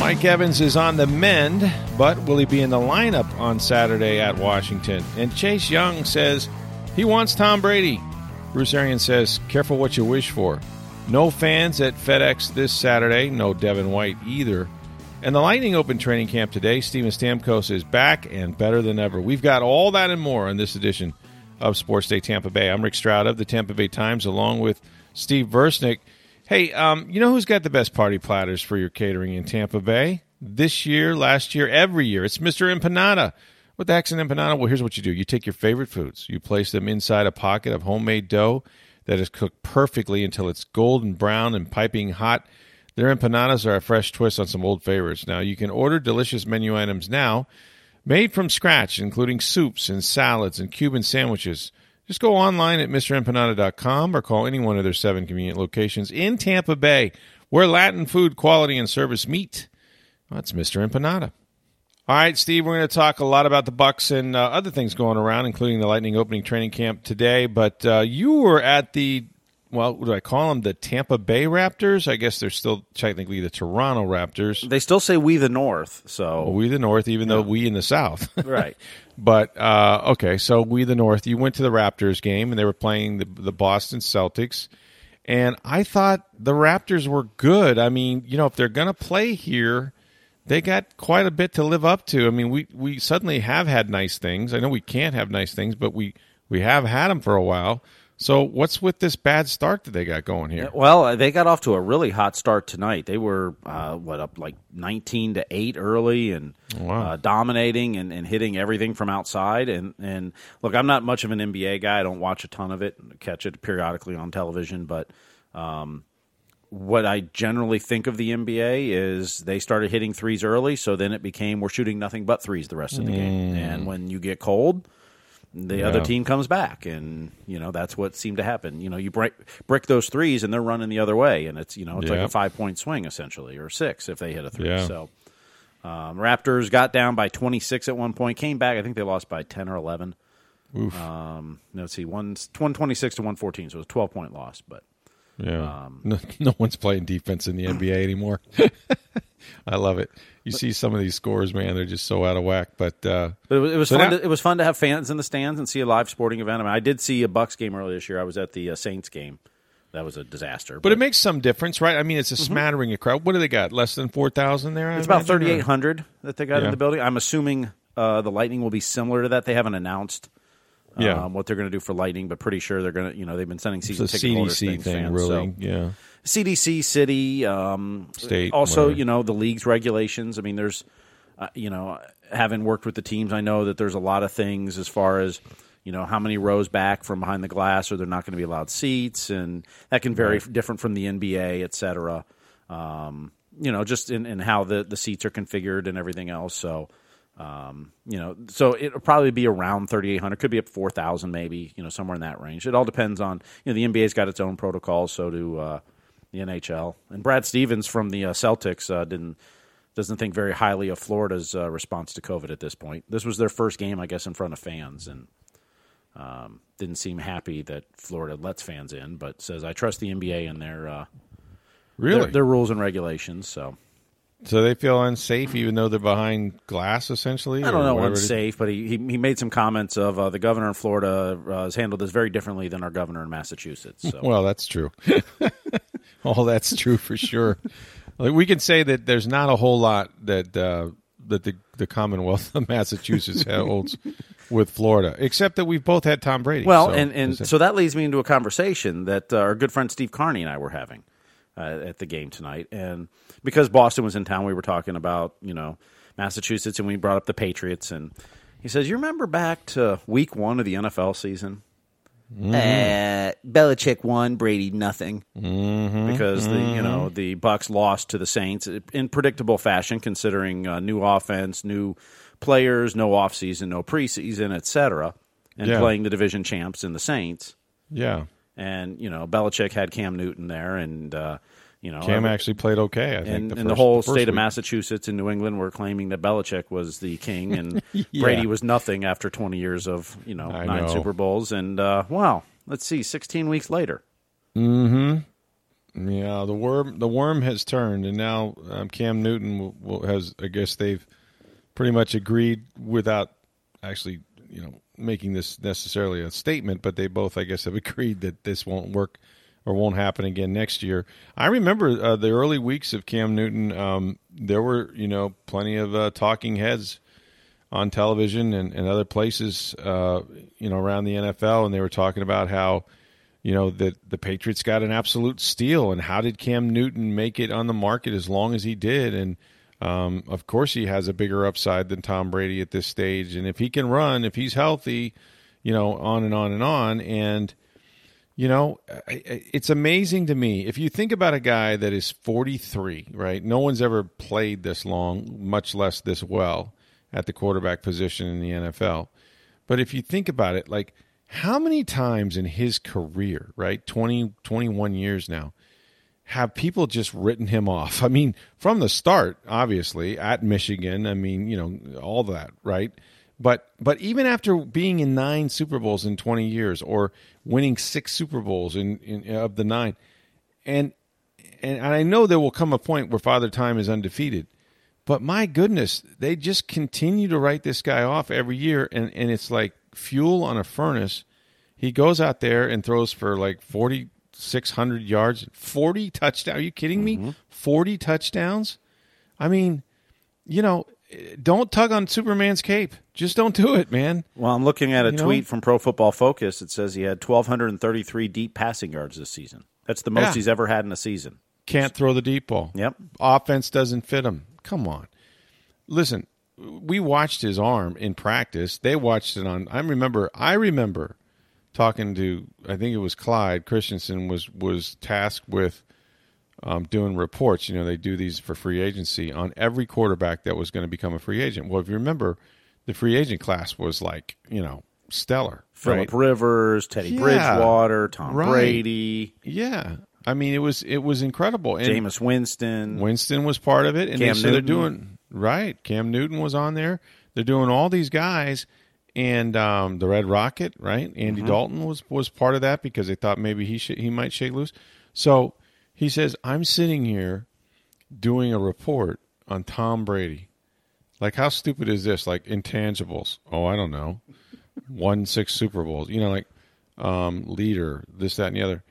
Mike Evans is on the mend, but will he be in the lineup on Saturday at Washington? And Chase Young says he wants Tom Brady. Bruce Arians says, careful what you wish for. No fans at FedEx this Saturday, no Devin White either. And the Lightning Open training camp today, Steven Stamkos is back and better than ever. We've got all that and more on this edition of Sports Day Tampa Bay. I'm Rick Stroud of the Tampa Bay Times, along with Steve Versnick. Hey, um, you know who's got the best party platters for your catering in Tampa Bay? This year, last year, every year. It's Mr. Empanada. What the heck's an empanada? Well, here's what you do. You take your favorite foods, you place them inside a pocket of homemade dough that is cooked perfectly until it's golden brown and piping hot. Their empanadas are a fresh twist on some old favorites. Now, you can order delicious menu items now made from scratch, including soups and salads and Cuban sandwiches. Just go online at MrEmpanada.com or call any one of their seven convenient locations in Tampa Bay where Latin food quality and service meet. That's Mr. Empanada. All right, Steve, we're going to talk a lot about the Bucks and uh, other things going around, including the Lightning opening training camp today. But uh, you were at the well, what do I call them? The Tampa Bay Raptors. I guess they're still technically the Toronto Raptors. They still say we the North, so well, we the North, even yeah. though we in the South, right? But uh, okay, so we the North. You went to the Raptors game, and they were playing the the Boston Celtics, and I thought the Raptors were good. I mean, you know, if they're going to play here, they got quite a bit to live up to. I mean, we we suddenly have had nice things. I know we can't have nice things, but we we have had them for a while. So what's with this bad start that they got going here? Well, uh, they got off to a really hot start tonight. They were uh, what up like nineteen to eight early and wow. uh, dominating and, and, hitting everything from outside. And and look, I'm not much of an NBA guy. I don't watch a ton of it. Catch it periodically on television, but. Um, what I generally think of the NBA is they started hitting threes early, so then it became we're shooting nothing but threes the rest of the mm. game. And when you get cold, the yeah. other team comes back, and you know that's what seemed to happen. You know, you break brick those threes, and they're running the other way, and it's you know it's yeah. like a five point swing essentially, or six if they hit a three. Yeah. So um, Raptors got down by twenty six at one point, came back. I think they lost by ten or eleven. Um, let's see, one one twenty six to one fourteen, so it was a twelve point loss, but. Yeah, um, no, no one's playing defense in the NBA anymore. I love it. You see some of these scores, man; they're just so out of whack. But, uh, but it was, it was fun. Now, to, it was fun to have fans in the stands and see a live sporting event. I mean, I did see a Bucks game earlier this year. I was at the uh, Saints game. That was a disaster. But, but, it makes some difference, right? I mean, it's a mm-hmm. smattering of crowd. What do they got? Less than four thousand there. It's I about thirty eight hundred that they got yeah. in the building. I'm assuming uh, the Lightning will be similar to that. They haven't announced. Yeah. Um, what they're going to do for Lightning, but pretty sure they're going to, you know, they've been sending season it's ticket CDC thing, fans, really. So. Yeah. CDC, city, um, state, also whatever. you know the league's regulations. I mean, there's uh, you know having worked with the teams, I know that there's a lot of things as far as you know how many rows back from behind the glass, or they're not going to be allowed seats, and that can vary right. different from the NBA, et cetera. Um, you know, just in, in how the the seats are configured and everything else. So. Um, you know, so it'll probably be around 3,800. Could be up 4,000, maybe. You know, somewhere in that range. It all depends on. You know, the NBA's got its own protocols. So do uh, the NHL. And Brad Stevens from the uh, Celtics uh, didn't doesn't think very highly of Florida's uh, response to COVID at this point. This was their first game, I guess, in front of fans, and um, didn't seem happy that Florida lets fans in, but says I trust the NBA and their uh, really their, their rules and regulations. So. So they feel unsafe, even though they're behind glass, essentially. I don't know unsafe, but he, he, he made some comments of uh, the governor in Florida uh, has handled this very differently than our governor in Massachusetts. So. well, that's true. Oh, that's true for sure. like we can say that there's not a whole lot that uh, that the the Commonwealth of Massachusetts holds with Florida, except that we've both had Tom Brady. Well, so, and and so that leads me into a conversation that uh, our good friend Steve Carney and I were having uh, at the game tonight, and because Boston was in town, we were talking about you know Massachusetts, and we brought up the Patriots, and he says, "You remember back to Week One of the NFL season?" Mm-hmm. Uh, Belichick won, Brady nothing, mm-hmm. because the you know the Bucks lost to the Saints in predictable fashion, considering uh, new offense, new players, no offseason, no preseason, etc., and Yeah. playing the division champs in the Saints. Yeah. And you know Belichick had Cam Newton there, and uh, you know Cam actually played okay. I think and, the and the whole the state of. Massachusetts and New England were claiming that Belichick was the king and Yeah. Brady was nothing after 20 years of you know I nine know. Super Bowls. And uh, wow, let's see, 16 weeks later, mhm Yeah, the worm the worm has turned, and now um, Cam Newton will, will, has. I guess they've pretty much agreed without actually, you know, making this necessarily a statement, but they both, I guess, have agreed that this won't work or won't happen again next year. I remember uh, the early weeks of Cam Newton. Um, there were, you know, plenty of uh, talking heads on television and, and other places, uh, you know, around the NFL, and they were talking about how, you know, that the Patriots got an absolute steal, and how did Cam Newton make it on the market as long as he did? And um, of course, he has a bigger upside than Tom Brady at this stage, and if he can run, if he's healthy, you know, on and on and on, and you know, it's amazing to me if you think about a guy that is 43, right? No one's ever played this long, much less this well at the quarterback position in the NFL. But if you think about it, like how many times in his career, right? 20, 21 years now, have people just written him off? I mean, from the start, obviously, at Michigan, I mean, you know, all that, right? But but even after being in nine Super Bowls in 20 years or winning six Super Bowls in, in of the nine, and and I know there will come a point where Father Time is undefeated. But my goodness, they just continue to write this guy off every year, and, and it's like fuel on a furnace. He goes out there and throws for like 4,600 yards, 40 touchdowns. Are you kidding me? Mm-hmm. 40 touchdowns? I mean, you know, don't tug on Superman's cape. Just don't do it, man. well, I'm looking at a You know? tweet from Pro Football Focus. It says he had 1,233 deep passing yards this season. That's the most Yeah. he's ever had in a season. Can't throw the deep ball. Yep. offense doesn't fit him. Come on. Listen, we watched his arm in practice. They watched it on I remember I remember talking to I think it was Clyde Christensen was was tasked with um, doing reports. You know, they do these for free agency on every quarterback that was going to become a free agent. Well, if you remember, the free agent class was like, you know, stellar. Philip right? Rivers, Teddy Yeah. Bridgewater, Tom Right. Brady, Yeah. I mean, it was it was incredible. And Jameis Winston. Winston was part of it, and Cam they, so they're doing right. Cam Newton was on there. They're doing all these guys, and um, the Red Rocket, right? Mm-hmm. Andy Dalton was was part of that because they thought maybe he should he might shake loose. So he says, "I'm sitting here doing a report on Tom Brady. Like, how stupid is this? Like intangibles? Oh, I don't know. Won six Super Bowls. You know, like um, leader, this, that, and the other."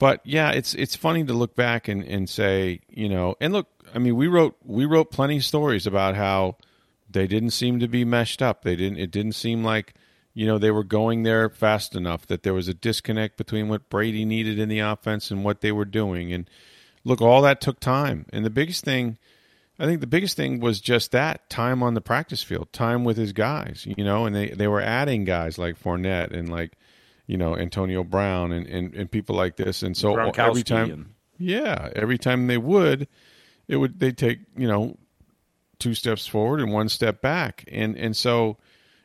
but yeah, it's it's funny to look back and, and say, you know, and look, I mean, we wrote we wrote plenty of stories about how they didn't seem to be meshed up. They didn't. It didn't seem like you know they were going there fast enough. That there was a disconnect between what Brady needed in the offense and what they were doing. And look, all that took time. And the biggest thing, I think, the biggest thing was just that time on the practice field, time with his guys. You know, and they they were adding guys like Fournette and like you know Antonio Brown and, and, and people like this, and so every time, and- yeah, every time they would, it would they take you know two steps forward and one step back, and and so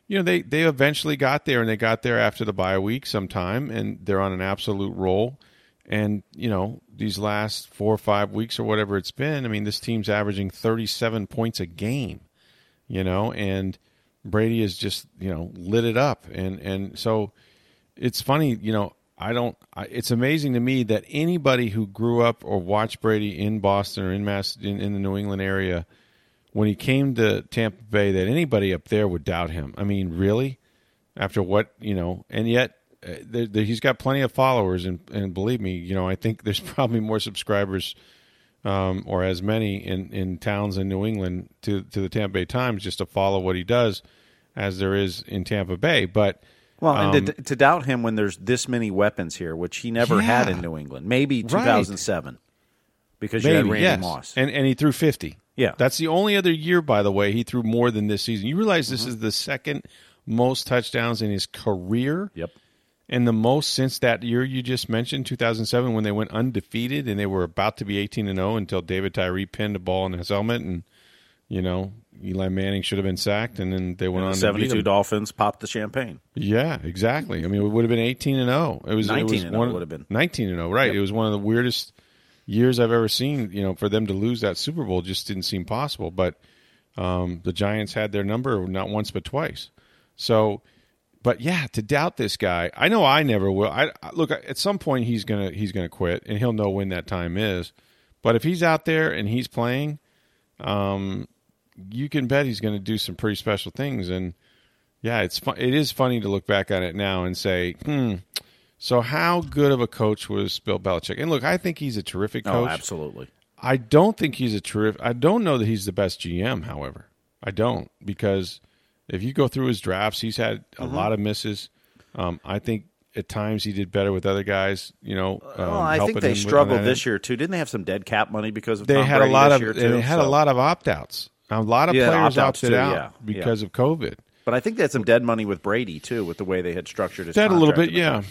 you know they they eventually got there, and they got there after the bye week sometime, and they're on an absolute roll, and you know these last four or five weeks or whatever it's been, I mean this team's averaging thirty seven points a game, you know, and Brady has just you know lit it up, and and so it's funny, you know. I don't. I, it's amazing to me that anybody who grew up or watched Brady in Boston or in Mass in, in the New England area, when he came to Tampa Bay, that anybody up there would doubt him. I mean, really, after what you know, and yet uh, there, there, he's got plenty of followers, and and believe me, you know, I think there's probably more subscribers um, or as many in, in towns in New England to to the Tampa Bay Times just to follow what he does as there is in Tampa Bay. But Well, and um, to, to doubt him when there's this many weapons here, which he never had in New England, maybe Right. 2007, because you had Randy yes, Moss. and and he threw fifty. Yeah. that's the only other year, by the way, he threw more than this season. You realize Mm-hmm. this is the second most touchdowns in his career. yep. and the most since that year you just mentioned, 2007, when they went undefeated and they were about to be 18 and 0 until David Tyree pinned a ball in his helmet, and you know Eli Manning should have been sacked, and then they went And on. the Seventy-two. Dolphins popped the champagne. Yeah, exactly. I mean, it would have been 18 and 0. It was 19 it was and 0 one would have been. 19 and 0. Right. Yep. It was one of the weirdest years I've ever seen. You know, for them to lose that Super Bowl just didn't seem possible. But um, the Giants had their number not once but twice. So, but yeah, to doubt this guy, I know I never will. I I- look at some point he's gonna he's gonna quit, and he'll know when that time is. But if he's out there and he's playing, um, you can bet he's going to do some pretty special things. And yeah, it's. It is funny to look back on it now and say, hmm. So how good of a coach was Bill Belichick? And look, I think he's a terrific coach. Oh, absolutely. I don't think he's a terrific. I don't know that he's the best GM. However, I don't because if you go through his drafts, he's had a Mm-hmm. lot of misses. Um, I think at times he did better with other guys. You know, um, Well, I think they struggled this end. year too. Didn't they have some dead cap money because of They Tom had a lot of year, too? they had a lot of opt outs. A lot of Yeah, players opted too, out yeah, because of COVID. But I think they had some dead money with Brady too, with the way they had structured his. That a little bit, yeah.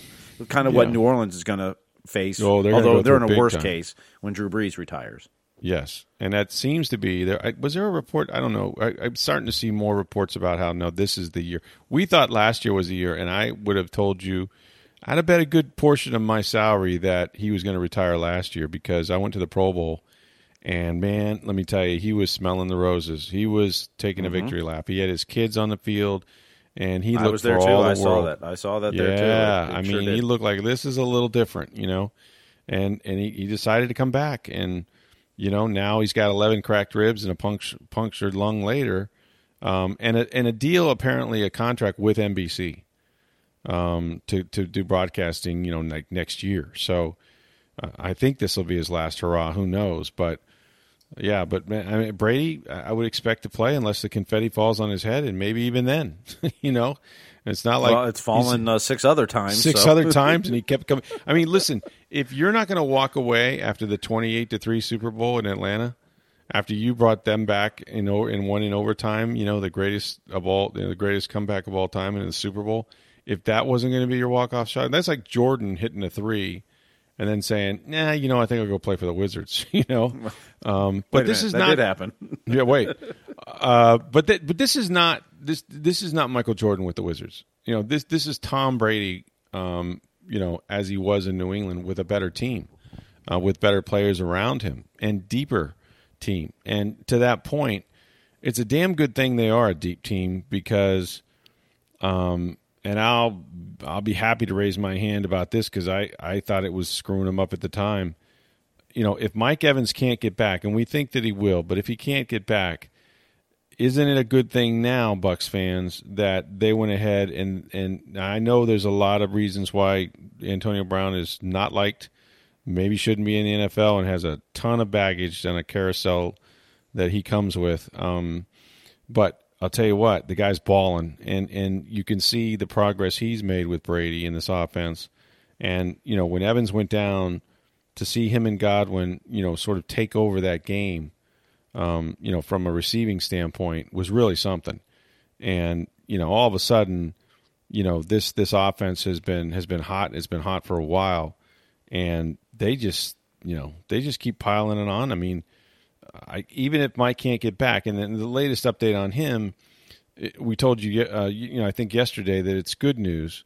Kind of what New Orleans is going to face. Oh, they're although go they're in a worse time. case when Drew Brees retires. Yes, and that seems to be there. I- Was there a report? I don't know. I, I'm starting to see more reports about how no, this is the year. We thought last year was the year, and I would have told you, I'd have bet a good portion of my salary that he was going to retire last year because I went to the Pro Bowl, and man, let me tell you, he was smelling the roses. He was taking a mm-hmm. victory lap. He had his kids on the field, and he looked. I was there for too. all the I saw that. I saw that yeah, there too. It- it I mean, did. he looked like this is a little different, you know, and and he, he decided to come back, and you know now he's got eleven cracked ribs and a punctured, punctured lung later, um, and a and a deal apparently a contract with NBC, um, to to do broadcasting, you know, like next year. So uh, I think this will be his last hurrah. Who knows, but. Yeah, but man, I mean, Brady, I would expect to play unless the confetti falls on his head, and maybe even then, you know, it's not like well, it's fallen uh, six other times. six so- other times, and he kept coming. I mean, listen, if you're not going to walk away after the twenty-eight to three Super Bowl in Atlanta, after you brought them back in in one in overtime, you know the greatest of all, you know, the greatest comeback of all time in the Super Bowl. If that wasn't going to be your walk-off shot, that's like Jordan hitting a three. And then saying, "Nah, you know, I think I'll go play for the Wizards." You know, um, but this minute, is that not did happen. yeah, wait. Uh, but th- but this is not this this is not Michael Jordan with the Wizards. You know, this this is Tom Brady. Um, you know, as he was in New England with a better team, uh, with better players around him and deeper team. And to that point, it's a damn good thing they are a deep team because, um, and I'll I'll be happy to raise my hand about this because I I thought it was screwing them up at the time you know, if Mike Evans can't get back, and we think that he will, but if he can't get back, isn't it a good thing now, Bucks fans, that they went ahead and and I know there's a lot of reasons why Antonio Brown is not liked, maybe shouldn't be in the NFL, and has a ton of baggage and a carousel that he comes with. Um, but I'll tell you what, the guy's balling, and and you can see the progress he's made with Brady in this offense. And you know, when Evans went down, to see him and Godwin, you know, sort of take over that game, um, you know, from a receiving standpoint, was really something. And you know, all of a sudden, you know, this this offense has been has been hot. It's been hot for a while, and they just you know they just keep piling it on. I mean, I, even if Mike can't get back, and then the latest update on him, it- we told you, uh, you you know, I think yesterday that it's good news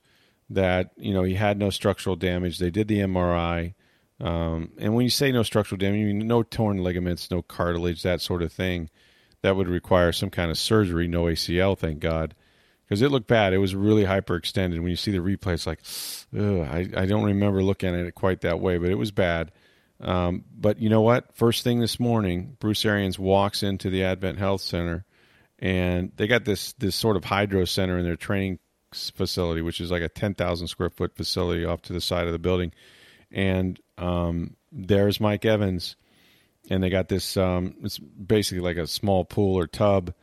that you know he had no structural damage. They did the MRI, um, and when you say no structural damage, you mean no torn ligaments, no cartilage, that sort of thing. That would require some kind of surgery. No ACL, thank God, because it looked bad. It was really hyperextended. When you see the replay, it's like, I, I don't remember looking at it quite that way, but it was bad. Um, but you know what? First thing this morning, Bruce Arians walks into the AdventHealth Center, and they got this this sort of hydro center in their training facility, which is like a ten thousand square foot facility off to the side of the building. And um, there's Mike Evans, and they got this. Um, it's basically like a small pool or tub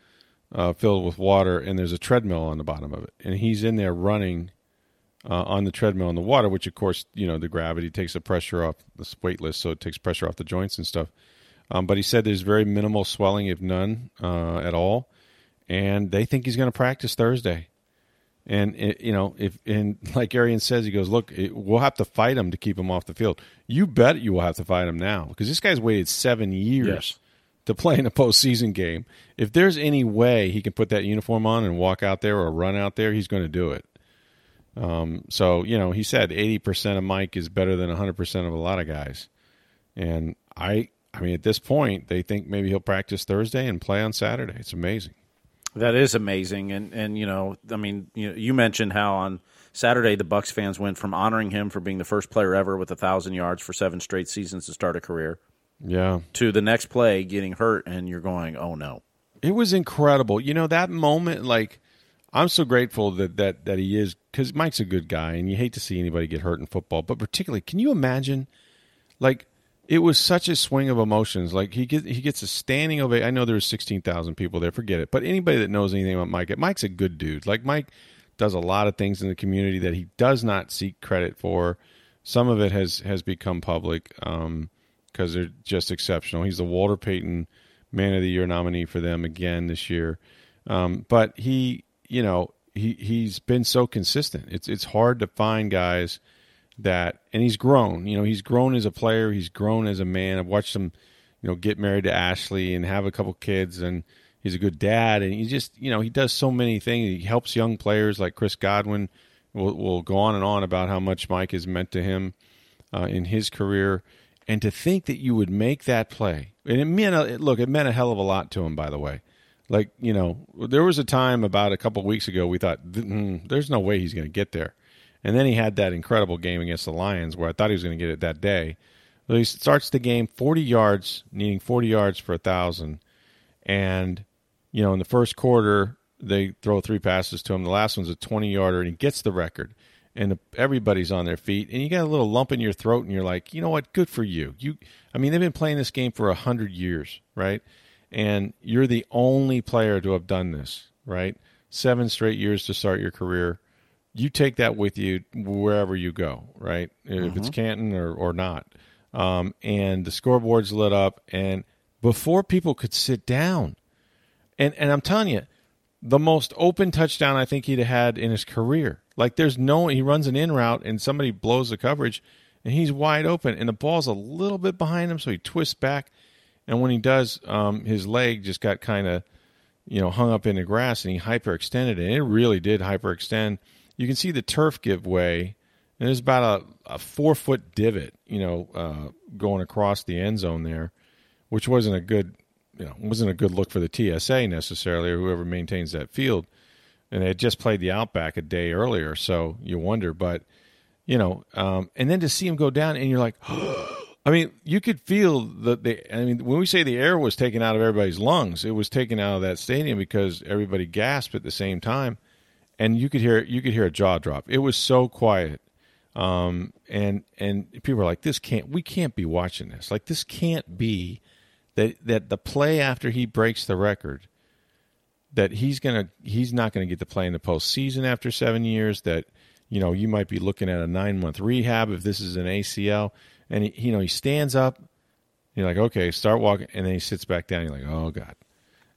uh, filled with water, and there's a treadmill on the bottom of it, and he's in there running uh, on the treadmill in the water, which of course you know the gravity takes the pressure off. It's weightless, so it takes pressure off the joints and stuff. Um, but he said there's very minimal swelling, if none uh, at all, and they think he's going to practice Thursday. And it, you know, if and like Arian says, he goes, "Look, it, we'll have to fight him to keep him off the field. You bet you will have to fight him now because this guy's waited seven years Yes. to play in a postseason game. If there's any way he can put that uniform on and walk out there or run out there, he's going to do it. Um, so you know, he said eighty percent of Mike is better than hundred percent of a lot of guys, and I, I mean, at this point, they think maybe he'll practice Thursday and play on Saturday. It's amazing. That is amazing, and and you know, I mean, you you mentioned how on Saturday the Bucks fans went from honoring him for being the first player ever with a thousand yards for seven straight seasons to start a career Yeah, to the next play getting hurt, and you're going, oh no. It was incredible. You know that moment like I'm so grateful that that that he is cuz Mike's a good guy and you hate to see anybody get hurt in football, but particularly can you imagine like it was such a swing of emotions. Like he gets he gets a standing ovation. I know there was 16,000 people there, forget it. But anybody that knows anything about Mike, Mike's a good dude. Like Mike does a lot of things in the community that he does not seek credit for. Some of it has has become public um because they're just exceptional. He's the Walter Payton Man of the Year nominee for them again this year. Um, but he, you know, he he's been so consistent. It's it's hard to find guys that, and he's grown. You know, he's grown as a player. He's grown as a man. I've watched him, you know, get married to Ashley and have a couple kids, and he's a good dad. And he just, you know, he does so many things. He helps young players like Chris Godwin. Will will go on and on about how much Mike has meant to him uh, in his career. And to think that you would make that play, and it meant a, look, it meant a hell of a lot to him. By the way, like you know, there was a time about a couple weeks ago we thought, mm, "There's no way he's going to get there," and then he had that incredible game against the Lions where I thought he was going to get it that day. So he starts the game 40 yards, needing 40 yards for a thousand, and you know, in the first quarter they throw three passes to him. The last one's a 20 yarder, and he gets the record and everybody's on their feet, and you got a little lump in your throat, and you're like, you know what? Good for you. You, I mean, they've been playing this game for a hundred years, right? And you're the only player to have done this, right? Seven straight years to start your career. You take that with you wherever you go, right? If it's Canton or or not. Um, and the scoreboard's lit up, and before people could sit down, and and I'm telling you, the most open touchdown I think he'd had in his career. Like there's no he runs an in route and somebody blows the coverage and he's wide open and the ball's a little bit behind him so he twists back and when he does um, his leg just got kind of you know hung up in the grass and he hyperextended it and it really did hyperextend. You can see the turf give way and there's about a, a four foot divot you know uh, going across the end zone there, which wasn't a good you know wasn't a good look for the TSA necessarily or whoever maintains that field and they had just played the Outback a day earlier, so you wonder. But you know, um, and then to see him go down, and you're like, I mean, you could feel that the. I mean, when we say the air was taken out of everybody's lungs, it was taken out of that stadium because everybody gasped at the same time, and you could hear you could hear a jaw drop. It was so quiet, um, and and people were like, "This can't. We can't be watching this. Like, this can't be." That, that the play after he breaks the record that he's gonna he's not gonna get to play in the postseason after seven years. That you know you might be looking at a nine month rehab if this is an ACL. And he, you know he stands up. You're like, okay, start walking, and then he sits back down. You're like, oh god.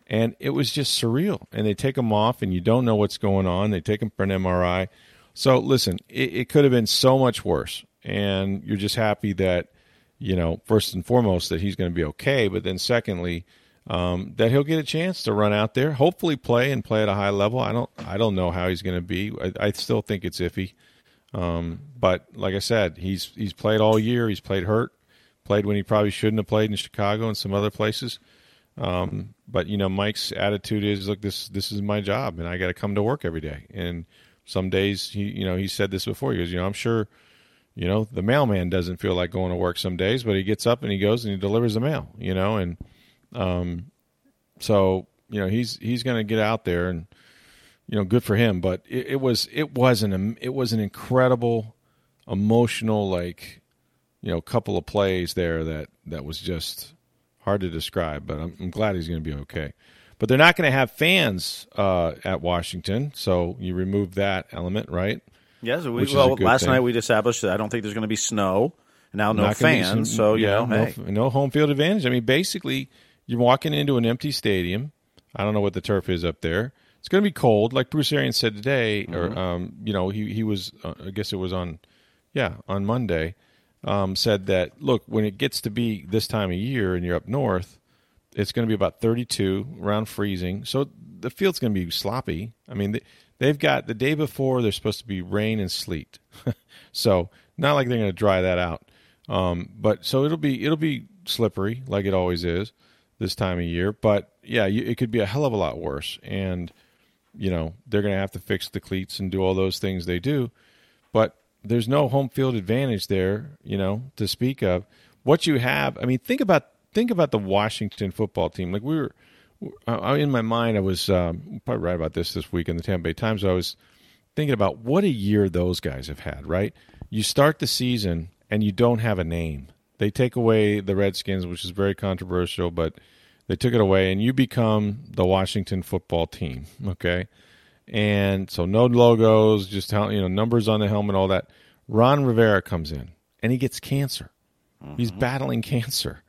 And it was just surreal. And they take him off, and you don't know what's going on. They take him for an MRI. So listen, it, it could have been so much worse. And you're just happy that you know first and foremost that he's going to be okay, but then secondly um, that he'll get a chance to run out there, hopefully play and play at a high level. I don't I don't know how he's going to be. I, I, still think it's iffy. Um, but like I said, he's he's played all year. He's played hurt, played when he probably shouldn't have played in Chicago and some other places. Um, but you know, Mike's attitude is, look, this this is my job, and I got to come to work every day. And some days, he you know, he said this before. He goes, you know, I'm sure, you know, the mailman doesn't feel like going to work some days, but he gets up and he goes and he delivers the mail. You know, and um, so you know he's he's going to get out there and you know good for him. But it, it was it was an it was an incredible emotional like you know couple of plays there that that was just hard to describe. But I'm, I'm glad he's going to be okay. But they're not going to have fans uh, at Washington, so you remove that element, right? Yeah, so we, well, last thing. night we established that I don't think there's going to be snow. Now no fans, some- so you yeah, know, no, hey, no home field advantage. I mean, basically, you're walking into an empty stadium. I don't know what the turf is up there. It's going to be cold, like Bruce Arians said today, Mm-hmm. or um, you know, he he was, uh, I guess it was on, yeah, on Monday, um, said that look, when it gets to be this time of year and you're up north, it's going to be about 32, around freezing. So the field's going to be sloppy. I mean, they, they've got the day before there's supposed to be rain and sleet, so not like they're going to dry that out. Um, but so it'll be it'll be slippery like it always is this time of year. But yeah, you, it could be a hell of a lot worse, and you know they're going to have to fix the cleats and do all those things they do. But there's no home field advantage there, you know, to speak of. What you have, I mean, think about think about the Washington football team. Like we were, I, in my mind, I was um, probably right about this this week in the Tampa Bay Times. I was thinking about what a year those guys have had. Right, you start the season and you don't have a name. They take away the Redskins, which is very controversial, but they took it away, and you become the Washington football team. Okay, and so no logos, just how you know numbers on the helmet, all that. Ron Rivera comes in, and he gets cancer. He's battling cancer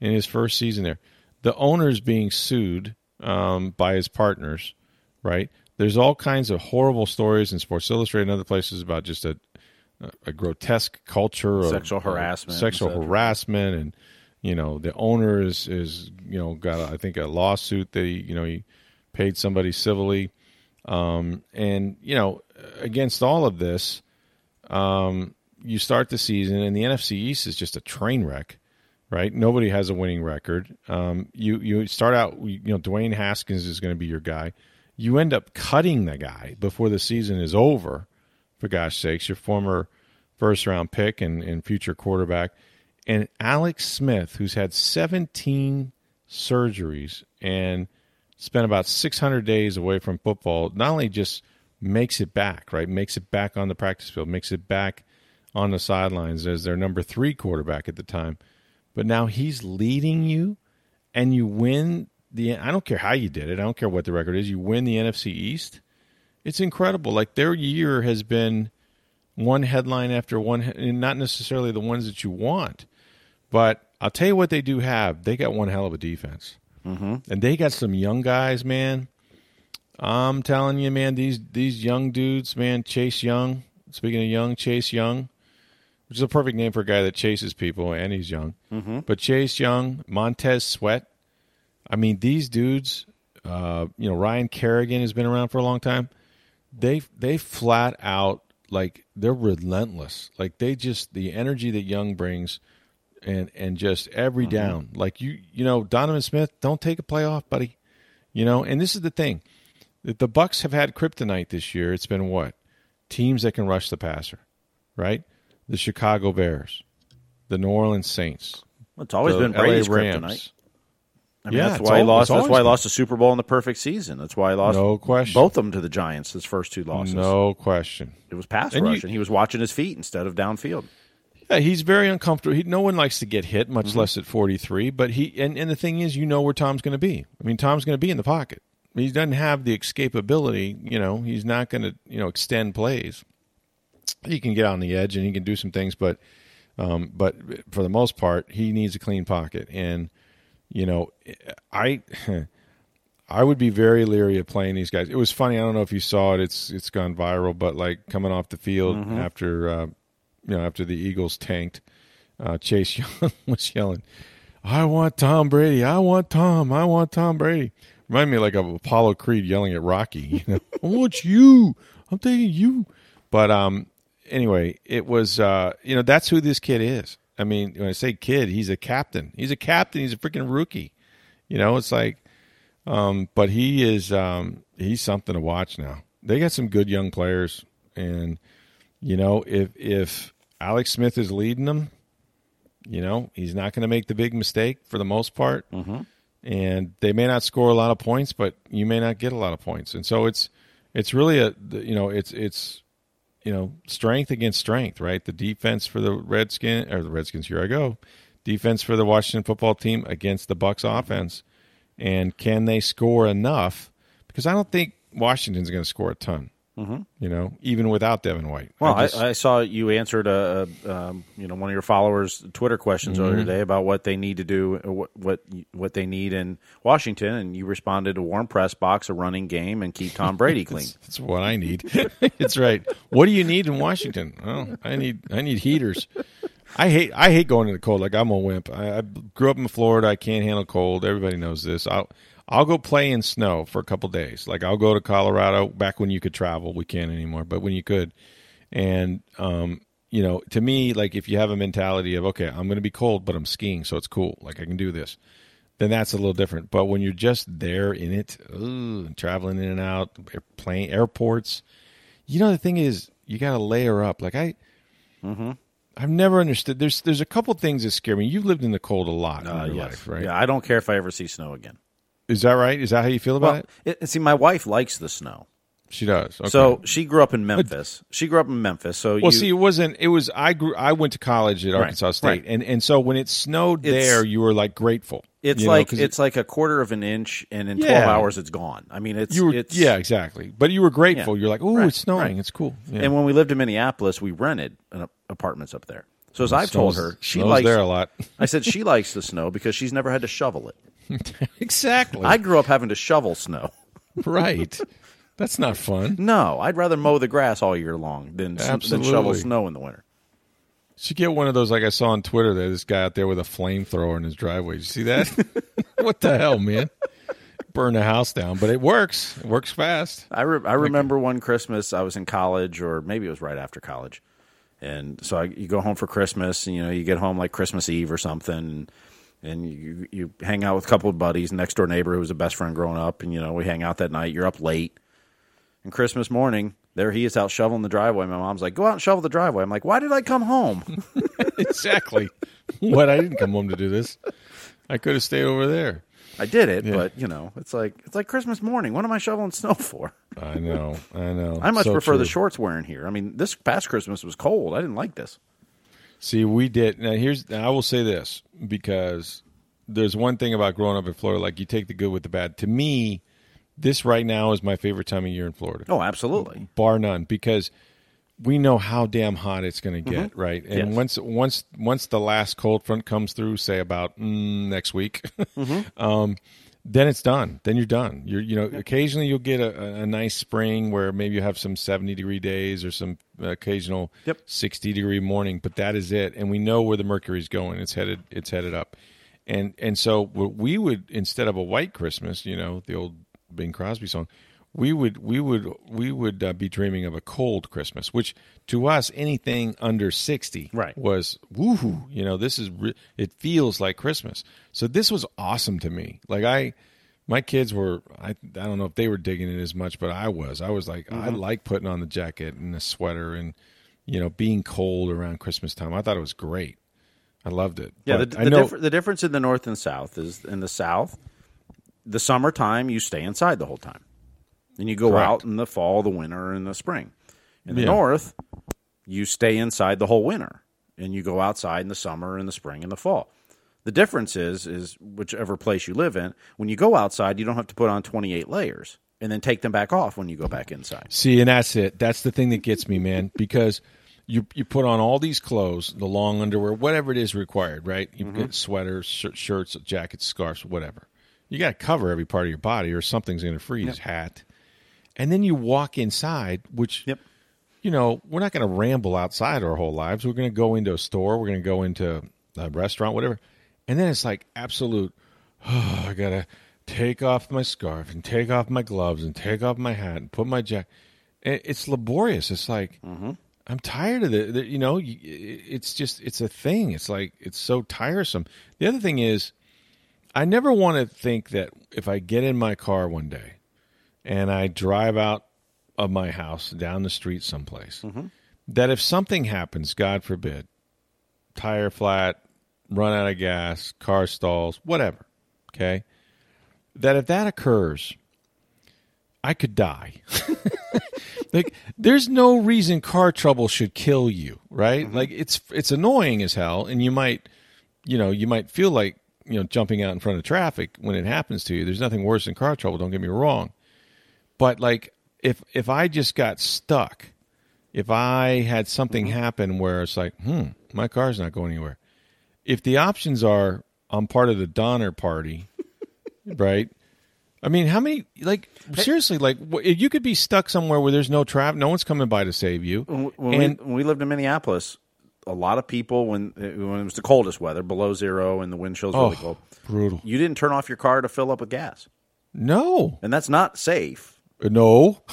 in his first season there. The owner's being sued um, by his partners, right? There's all kinds of horrible stories in Sports Illustrated and other places about just a a grotesque culture of Sexual harassment, sexual harassment, and you know the owner is is you know got I think a lawsuit that he you know he paid somebody civilly, um, and you know against all of this, um, you start the season and the NFC East is just a train wreck, right? Nobody has a winning record. Um, you you start out you know Dwayne Haskins is going to be your guy. You end up cutting the guy before the season is over for gosh sakes, your former first round pick and, and future quarterback. And Alex Smith, who's had 17 surgeries and spent about 600 days away from football, not only just makes it back, right? Makes it back on the practice field, makes it back on the sidelines as their number three quarterback at the time. But now he's leading you and you win the, I don't care how you did it, I don't care what the record is, you win the NFC East it's incredible. Like their year has been one headline after one, not necessarily the ones that you want, but I'll tell you what they do have. They got one hell of a defense, mm-hmm. and they got some young guys, man. I'm telling you, man, these these young dudes, man. Chase Young. Speaking of young, Chase Young, which is a perfect name for a guy that chases people, and he's young. Mm-hmm. But Chase Young, Montez Sweat. I mean, these dudes. Uh, you know, Ryan Kerrigan has been around for a long time they they flat out like they're relentless. Like they just the energy that Young brings, and and just every Mm-hmm. down. Like you you know Donovan Smith, don't take a play off, buddy. You know, and this is the thing, that the Bucks have had kryptonite this year. It's been what teams that can rush the passer, right? The Chicago Bears, the New Orleans Saints. It's always been Brady's LA kryptonite. Rams. I mean, Yeah, that's why he lost. That's why he lost the Super Bowl in the perfect season. That's why he lost. No question. Both of them to the Giants. His first two losses. No question. it was pass And you- rush, and he was watching his feet instead of downfield. Yeah, he's very uncomfortable. He, no one likes to get hit, much Mm-hmm. less at 43. But he and, and the thing is, you know where Tom's going to be. I mean, Tom's going to be in the pocket. He doesn't have the escapability. You know, he's not going to you know extend plays. He can get on the edge and he can do some things, but um, but for the most part, he needs a clean pocket. And you know, I I would be very leery of playing these guys. It was funny. I don't know if you saw it. It's it's gone viral, but like coming off the field after uh, you know after the Eagles tanked, uh, Chase Young was yelling, "I want Tom Brady! I want Tom! I want Tom Brady!" Remind me like of Apollo Creed yelling at Rocky. You know, I want you. I'm taking you. But um, anyway, it was uh, you know that's who this kid is. I mean, when I say kid, he's a captain. He's a captain. He's a freaking rookie. You know, it's like, um, but he is um, he's something to watch now. They got some good young players, and you know, if if Alex Smith is leading them, you know, he's not going to make the big mistake for the most part. Mm-hmm. And they may not score a lot of points, but you may not get a lot of points. And so it's it's really a you know it's it's you know strength against strength, right? The defense for the Redskins or the Redskins. Here I go. Defense for the Washington football team against the Bucks offense, and can they score enough? Because I don't think Washington's going to score a ton. Mm-hmm. You know, even without Devin White. Well, I, just- I, saw you answered a, a um, you know one of your followers' Twitter questions earlier Mm-hmm. today about what they need to do, uh, what what what they need in Washington, and you responded: a warm press box, a running game, and keep Tom Brady clean. That's what I need. it's right. What do you need in Washington? Oh, I need I need heaters. I hate I hate going in the cold. Like I'm a wimp. I, I grew up in Florida. I can't handle cold. Everybody knows this. I'll I'll go play in snow for a couple days. Like I'll go to Colorado back when you could travel. We can't anymore, but when you could. And um, you know, to me, like if you have a mentality of okay, I'm going to be cold, but I'm skiing, so it's cool. Like I can do this. Then that's a little different. But when you're just there in it, ooh, traveling in and out, plane airports, you know the thing is you got to layer up. Like I, I've never understood. There's there's a couple things that scare me. You've lived in the cold a lot Uh, in your yes. life, right? Yeah, I don't care if I ever see snow again. Is that right? Is that how you feel about Well, it? it, see, my wife likes the snow, She does. Okay. so she grew up in Memphis. She grew up in Memphis, so well, you, see, it wasn't. It was. I grew. I went to college at Arkansas State, right. and and so when it snowed It's- there, you were like grateful. it's like know, 'cause it- it's like a quarter of an inch, and in twelve Yeah. hours it's gone. I mean, it's were. it's, yeah, exactly. But you were grateful. Yeah. You're like, oh, Right, it's snowing. right. It's cool. Yeah. And when we lived in Minneapolis, we rented an, apartments up there. So as I've told her, she likes there a lot. I said she likes the snow because she's never had to shovel it. exactly. I grew up having to shovel snow. right. That's not fun. No, I'd rather mow the grass all year long than, than shovel snow in the winter. Should get one of those like I saw on Twitter. There, this guy out there with a flamethrower in his driveway. Did you see that? what the hell, man? Burn the house down, but it works. It works fast. I re- I remember one Christmas I was in college, or maybe it was right after college, and so I, you go home for Christmas, and you know you get home like Christmas Eve or something, and, and you you hang out with a couple of buddies, next door neighbor who was a best friend growing up, and you know we hang out that night. You're up late, and Christmas morning there he is out shoveling the driveway. My mom's like, "Go out and shovel the driveway." I'm like, "Why did I come home?" exactly. what? I didn't come home to do this. I could have stayed over there. I did it, but you know it's like it's like Christmas morning. What am I shoveling snow for? I know. I know. I much So prefer the shorts wearing here. I mean, this past Christmas was cold. I didn't like this. See, we did. Now, here's. Now I will say this because there's one thing about growing up in Florida. Like you take the good with the bad. To me, this right now is my favorite time of year in Florida. Oh, absolutely. bar none because we know how damn hot it's going to get right and Mm-hmm. Yes. once once once the last cold front comes through say about mm, next week Mm-hmm. um, then it's done. Then you're done. You're you know occasionally you'll get a, a nice spring where maybe you have some 70 degree days or some occasional Yep. 60 degree morning but that is it. And we know where the mercury's going. It's headed it's headed up. And and so what we would instead of a white christmas you know the old bing crosby song we would we would we would uh, be dreaming of a cold christmas which to us anything under 60 Right. was woohoo you know this is re- it feels like christmas. So this was awesome to me. Like i my kids were I, I don't know if they were digging it as much but i was. I was like i Mm-hmm. like putting on the jacket and the sweater and you know being cold around christmas time. I thought it was great. I loved it. Yeah, But I the, know the difference in the north and south is in the south, the summertime you stay inside the whole time, and you go Correct. out in the fall, the winter, and the spring. In the Yeah. north, you stay inside the whole winter, and you go outside in the summer, and the spring, and the fall. The difference is is whichever place you live in. When you go outside, you don't have to put on twenty eight layers and then take them back off when you go back inside. See, and that's it. That's the thing that gets me, man, because you you put on all these clothes, the long underwear, whatever it is required, right? You mm-hmm. get sweaters, sh- shirts, jackets, scarves, whatever. You got to cover every part of your body, or something's going to freeze. Hat, and then you walk inside, which Yep. you know we're not going to ramble outside our whole lives. We're going to go into a store, we're going to go into a restaurant, whatever, and then it's like absolute. Oh, I gotta take off my scarf and take off my gloves and take off my hat and put my jacket. It's laborious. It's like mm-hmm. I'm tired of it. You know, it's just it's a thing. It's like it's so tiresome. The other thing is, I never want to think that if I get in my car one day and I drive out of my house down the street someplace, mm-hmm. that if something happens, God forbid, tire flat, run out of gas, car stalls, whatever, okay, that if that occurs, I could die. like there's no reason car trouble should kill you, right? Mm-hmm. Like it's it's annoying as hell and you might you know, you might feel like, you know, jumping out in front of traffic when it happens to you. There's nothing worse than car trouble, don't get me wrong. But like if if I just got stuck, if I had something happen where it's like, hmm, my car's not going anywhere. If the options are I'm part of the Donner Party, right? I mean, how many? Like seriously, like you could be stuck somewhere where there's no traffic, no one's coming by to save you. When, and we, when we lived in Minneapolis, a lot of people when when it was the coldest weather, below zero, and the wind chill's really Oh, cold, brutal. you didn't turn off your car to fill up with gas, No, and that's not safe. No.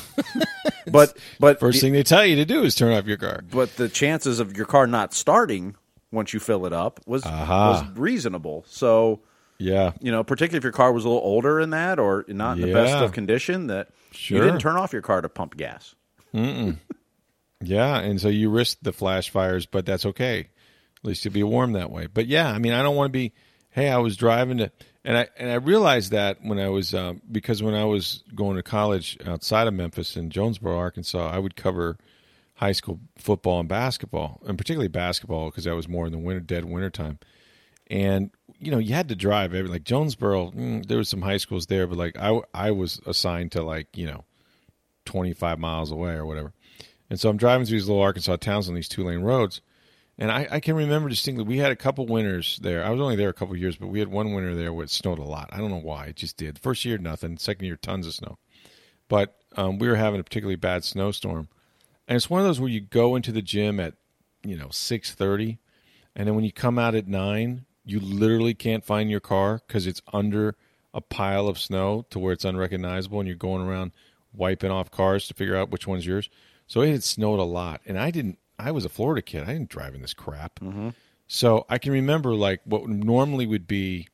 But but First the, thing they tell you to do is turn off your car. but the chances of your car not starting once you fill it up was Aha. was reasonable. So Yeah, you know, particularly if your car was a little older than that or not in the best of condition, that Sure. you didn't turn off your car to pump gas. yeah, and so you risk the flash fires, but that's okay. At least you'll be warm that way. But yeah, I mean, I don't want to be. Hey, I was driving to, and I and I realized that when I was um, because when I was going to college outside of Memphis in Jonesboro, Arkansas, I would cover high school football and basketball, and particularly basketball because that was more in the winter, dead winter time. And you know, you had to drive every like Jonesboro. Mm, there was some high schools there, but like I I was assigned to like you know, twenty five miles away or whatever. And so I'm driving through these little Arkansas towns on these two lane roads. And I, I can remember distinctly, we had a couple winters there. I was only there a couple years, but we had one winter there where it snowed a lot. I don't know why. It just did. First year, nothing. Second year, tons of snow. But um, we were having a particularly bad snowstorm. And it's one of those where you go into the gym at, you know, 6.30, and then when you come out at 9, you literally can't find your car because it's under a pile of snow to where it's unrecognizable, and you're going around wiping off cars to figure out which one's yours. So it had snowed a lot, and I didn't. I was a Florida kid. I didn't drive in this crap. Mm-hmm. So I can remember like what normally would be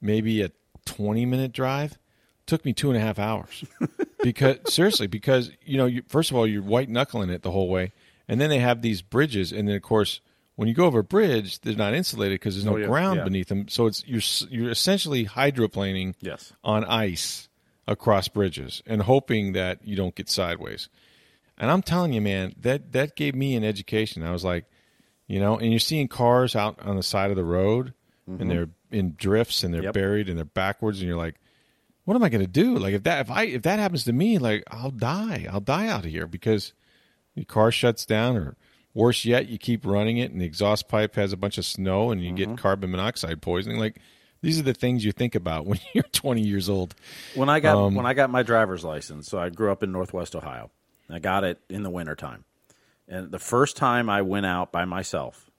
maybe a 20 minute drive took me two and a half hours because seriously because you know you, first of all you're white knuckling it the whole way and then they have these bridges and then of course when you go over a bridge they're not insulated because there's no Oh, yeah, ground yeah. beneath them so it's you're you're essentially hydroplaning Yes. on ice across bridges and hoping that you don't get sideways and I'm telling you, man, that that gave me an education. I was like, you know, and you're seeing cars out on the side of the road, and they're in drifts and they're Yep. buried and they're backwards, and you're like, what am I going to do? Like if that if I if that happens to me, like I'll die. I'll die out of here because your car shuts down, or worse yet, you keep running it, and the exhaust pipe has a bunch of snow, and you get carbon monoxide poisoning. Like these are the things you think about when you're 20 years old. When I got Um, when I got my driver's license, so I grew up in Northwest Ohio. I got it in the wintertime. And the first time I went out by myself,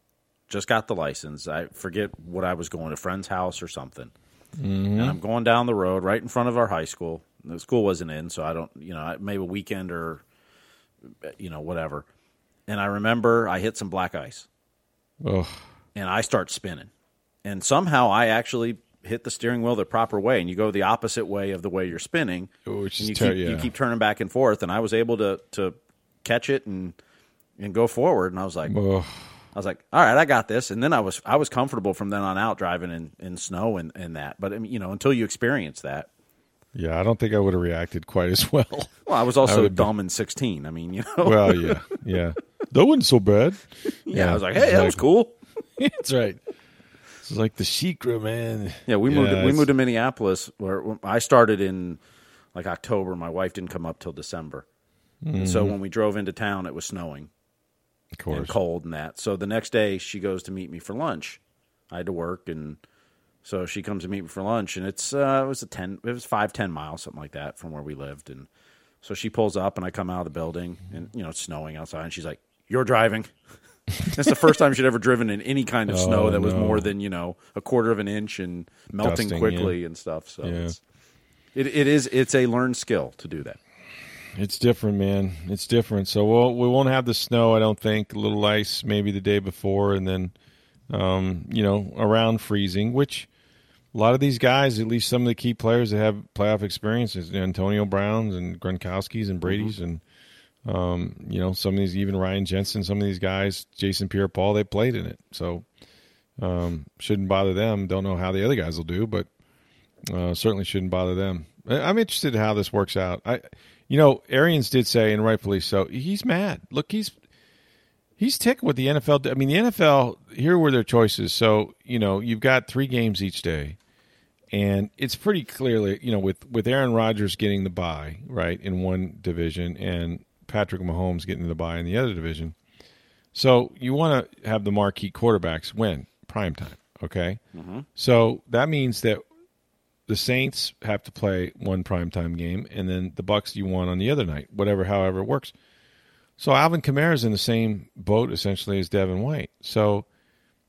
just got the license. I forget what I was going to a friend's house or something. Mm-hmm. And I'm going down the road right in front of our high school. The school wasn't in, so I don't, you know, maybe a weekend or, you know, whatever. And I remember I hit some black ice Ugh. and I start spinning. And somehow I actually hit the steering wheel the proper way, and you go the opposite way of the way you're spinning. Which and you ter- keep you keep turning back and forth, and I was able to to catch it and and go forward. And I was like, Ugh. I was like, all right, I got this. And then I was I was comfortable from then on out driving in, in snow and, and that. But I mean, you know, until you experience that. Yeah, I don't think I would have reacted quite as well. Well, I was also been- dumb and sixteen. I mean, you know, well, yeah, yeah. That wasn't so bad. yeah, I was like, hey, that was cool. That's right. It's like the secret, man. Yeah, we moved. Yeah, we moved to Minneapolis. Where I started in like October. My wife didn't come up till December, and so when we drove into town, it was snowing Of course. and cold and that. So the next day, she goes to meet me for lunch. I had to work, and so she comes to meet me for lunch, and it's uh, it was a ten, it was five ten miles, something like that, from where we lived, and so she pulls up, and I come out of the building, and you know it's snowing outside, and she's like, "You're driving." That's the first time she'd ever driven in any kind of snow Oh, that was no. more than you know a quarter of an inch and melting Dusting, quickly and stuff. So Yeah. it's, it it is it's a learned skill to do that. It's different, man. It's different. So we'll we won't have the snow. I don't think. A little ice maybe the day before, and then um, you know around freezing. Which a lot of these guys, at least some of the key players that have playoff experiences, Antonio Browns and Gronkowski's and Brady's, and um, you know some of these even Ryan Jensen, some of these guys, Jason Pierre-Paul, they played in it. So um, shouldn't bother them. Don't know how the other guys will do, but uh, certainly shouldn't bother them. I'm interested in how this works out. I, you know, Arians did say, and rightfully so, he's mad. Look, he's he's ticked with the NFL. I mean, the NFL here were their choices. So you know, you've got three games each day, And it's pretty clearly, you know, with with Aaron Rodgers getting the bye right in one division and Patrick Mahomes getting to the bye in the other division. So you want to have the marquee quarterbacks win prime time, okay? Mm-hmm. So that means that the Saints have to play one primetime game, and then the Bucks you want on the other night, whatever, however it works. So Alvin Kamara is in the same boat essentially as Devin White. So,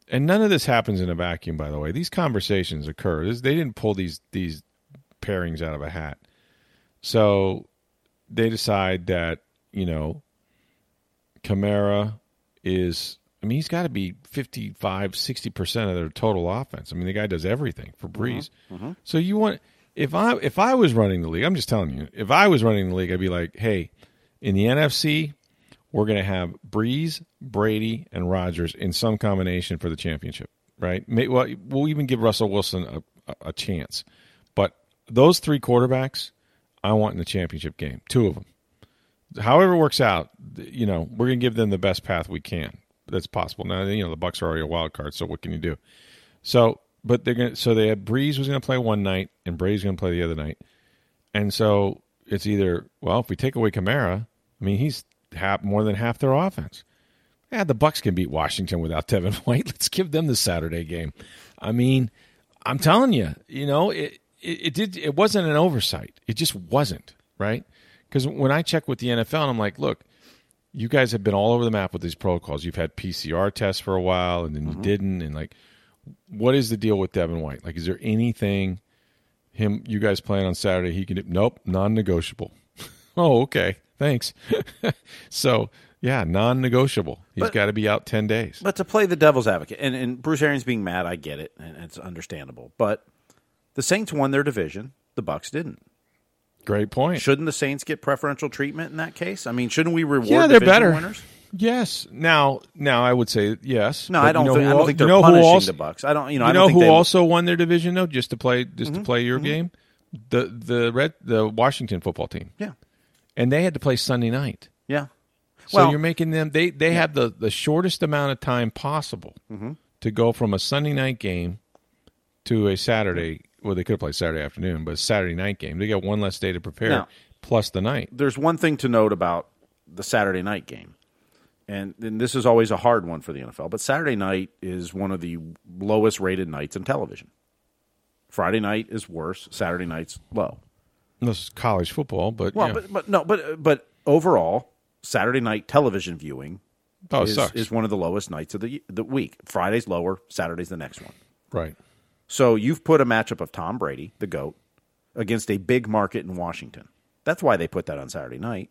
and none of this happens in a vacuum, by the way. These conversations occur. This, they didn't pull these these pairings out of a hat. So they decide that you know Kamara is I mean, he's got to be 55, 60% of their total offense. I mean, the guy does everything for mm-hmm. Brees. Mm-hmm. So you want if I if I was running the league, I'm just telling you, if I was running the league, I'd be like, "Hey, in the NFC, we're going to have Brees, Brady, and Rodgers in some combination for the championship, right? well, we'll even give Russell Wilson a, a chance. But those three quarterbacks, I want in the championship game, two of them. However it works out, you know, we're going to give them the best path we can that's possible. Now you know the Bucks are already a wild card, so what can you do? So, but they're going to so they had Brees was going to play one night and Brady's going to play the other night, and so it's either well if we take away Kamara, I mean he's half more than half their offense. Yeah, the Bucks can beat Washington without Devin White. Let's give them the Saturday game. I mean, I'm telling you, you know, it, it, it did. It wasn't an oversight. It just wasn't right. Because when I check with the NFL, and I'm like, look, you guys have been all over the map with these protocols. You've had PCR tests for a while, and then mm-hmm. you didn't. And like, what is the deal with Devin White? Like, is there anything him you guys playing on Saturday? He can? Nope, non-negotiable. oh, okay, thanks. so yeah, non-negotiable. He's got to be out ten days. But to play the devil's advocate, and, and Bruce Arians being mad, I get it, and it's understandable. But the Saints won their division. The Bucks didn't. Great point. Shouldn't the Saints get preferential treatment in that case? I mean, shouldn't we reward yeah, they're better. winners? Yes. Now, now I would say yes. No, I don't. You know think, I don't think they're you know punishing also, the Bucks. I don't. You know. You I know who also won their division though, just to play, just mm-hmm, to play your mm-hmm. game. The the red the Washington football team. Yeah. And they had to play Sunday night. Yeah. So well, you're making them. They they yeah. have the the shortest amount of time possible mm-hmm. to go from a Sunday night game to a Saturday. Well, they could have played Saturday afternoon, but Saturday night game. They got one less day to prepare. Now, plus the night. There's one thing to note about the Saturday night game, and, and this is always a hard one for the NFL. But Saturday night is one of the lowest rated nights in television. Friday night is worse. Saturday night's low. This is college football, but well, yeah. but, but no, but but overall, Saturday night television viewing oh, is, is one of the lowest nights of the the week. Friday's lower, Saturday's the next one. Right. So you've put a matchup of Tom Brady, the goat, against a big market in Washington. That's why they put that on Saturday night.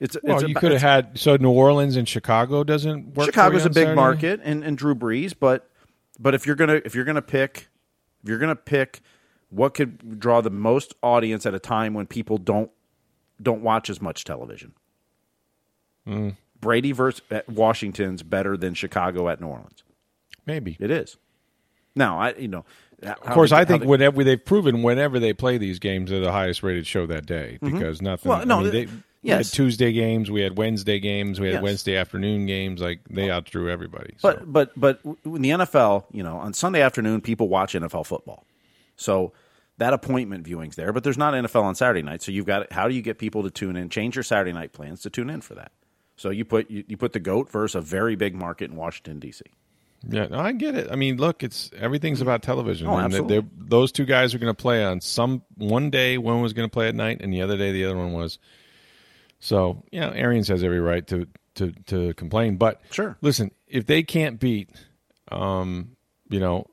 It's, well, it's you could have had so New Orleans and Chicago doesn't work. Chicago's a big Saturday? market, and, and Drew Brees, but but if you're gonna if you're gonna pick if you're gonna pick what could draw the most audience at a time when people don't don't watch as much television. Mm. Brady versus Washington's better than Chicago at New Orleans. Maybe it is. Now I you know of course, they, I think they, whenever they've proven whenever they play these games, they're the highest rated show that day mm-hmm. because mm-hmm. nothing. Well, no, I mean, they, yes. we had Tuesday games, we had Wednesday games, we had yes. Wednesday afternoon games. Like they outdrew everybody. So. But but but in the NFL, you know, on Sunday afternoon, people watch NFL football, so that appointment viewing's there. But there's not NFL on Saturday night, so you've got how do you get people to tune in? Change your Saturday night plans to tune in for that. So you put you, you put the goat versus a very big market in Washington D.C. Yeah, no, I get it. I mean, look, it's everything's about television. Oh, absolutely. those two guys are going to play on some one day. One was going to play at night, and the other day the other one was. So, you know, Arians has every right to to to complain. But sure, listen, if they can't beat, um, you know,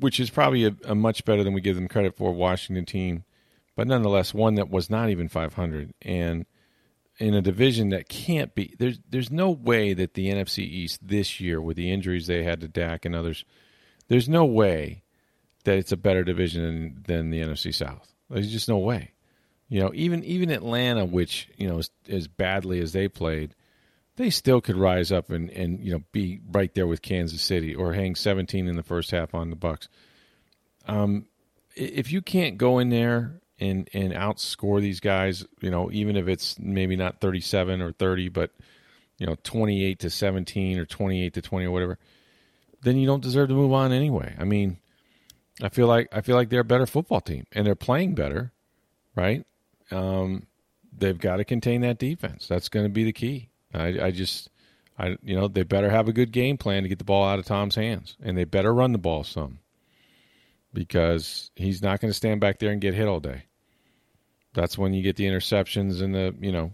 which is probably a, a much better than we give them credit for, Washington team, but nonetheless one that was not even 500 and in a division that can't be there's there's no way that the NFC East this year with the injuries they had to Dak and others there's no way that it's a better division than, than the NFC South. There's just no way. You know, even even Atlanta, which you know as, as badly as they played, they still could rise up and and you know be right there with Kansas City or hang 17 in the first half on the Bucks. Um, if you can't go in there and and outscore these guys, you know, even if it's maybe not 37 or 30, but you know, 28 to 17 or 28 to 20 or whatever, then you don't deserve to move on anyway. I mean, I feel like I feel like they're a better football team and they're playing better, right? Um, they've got to contain that defense. That's going to be the key. I, I just, I you know, they better have a good game plan to get the ball out of Tom's hands, and they better run the ball some because he's not going to stand back there and get hit all day. That's when you get the interceptions and the you know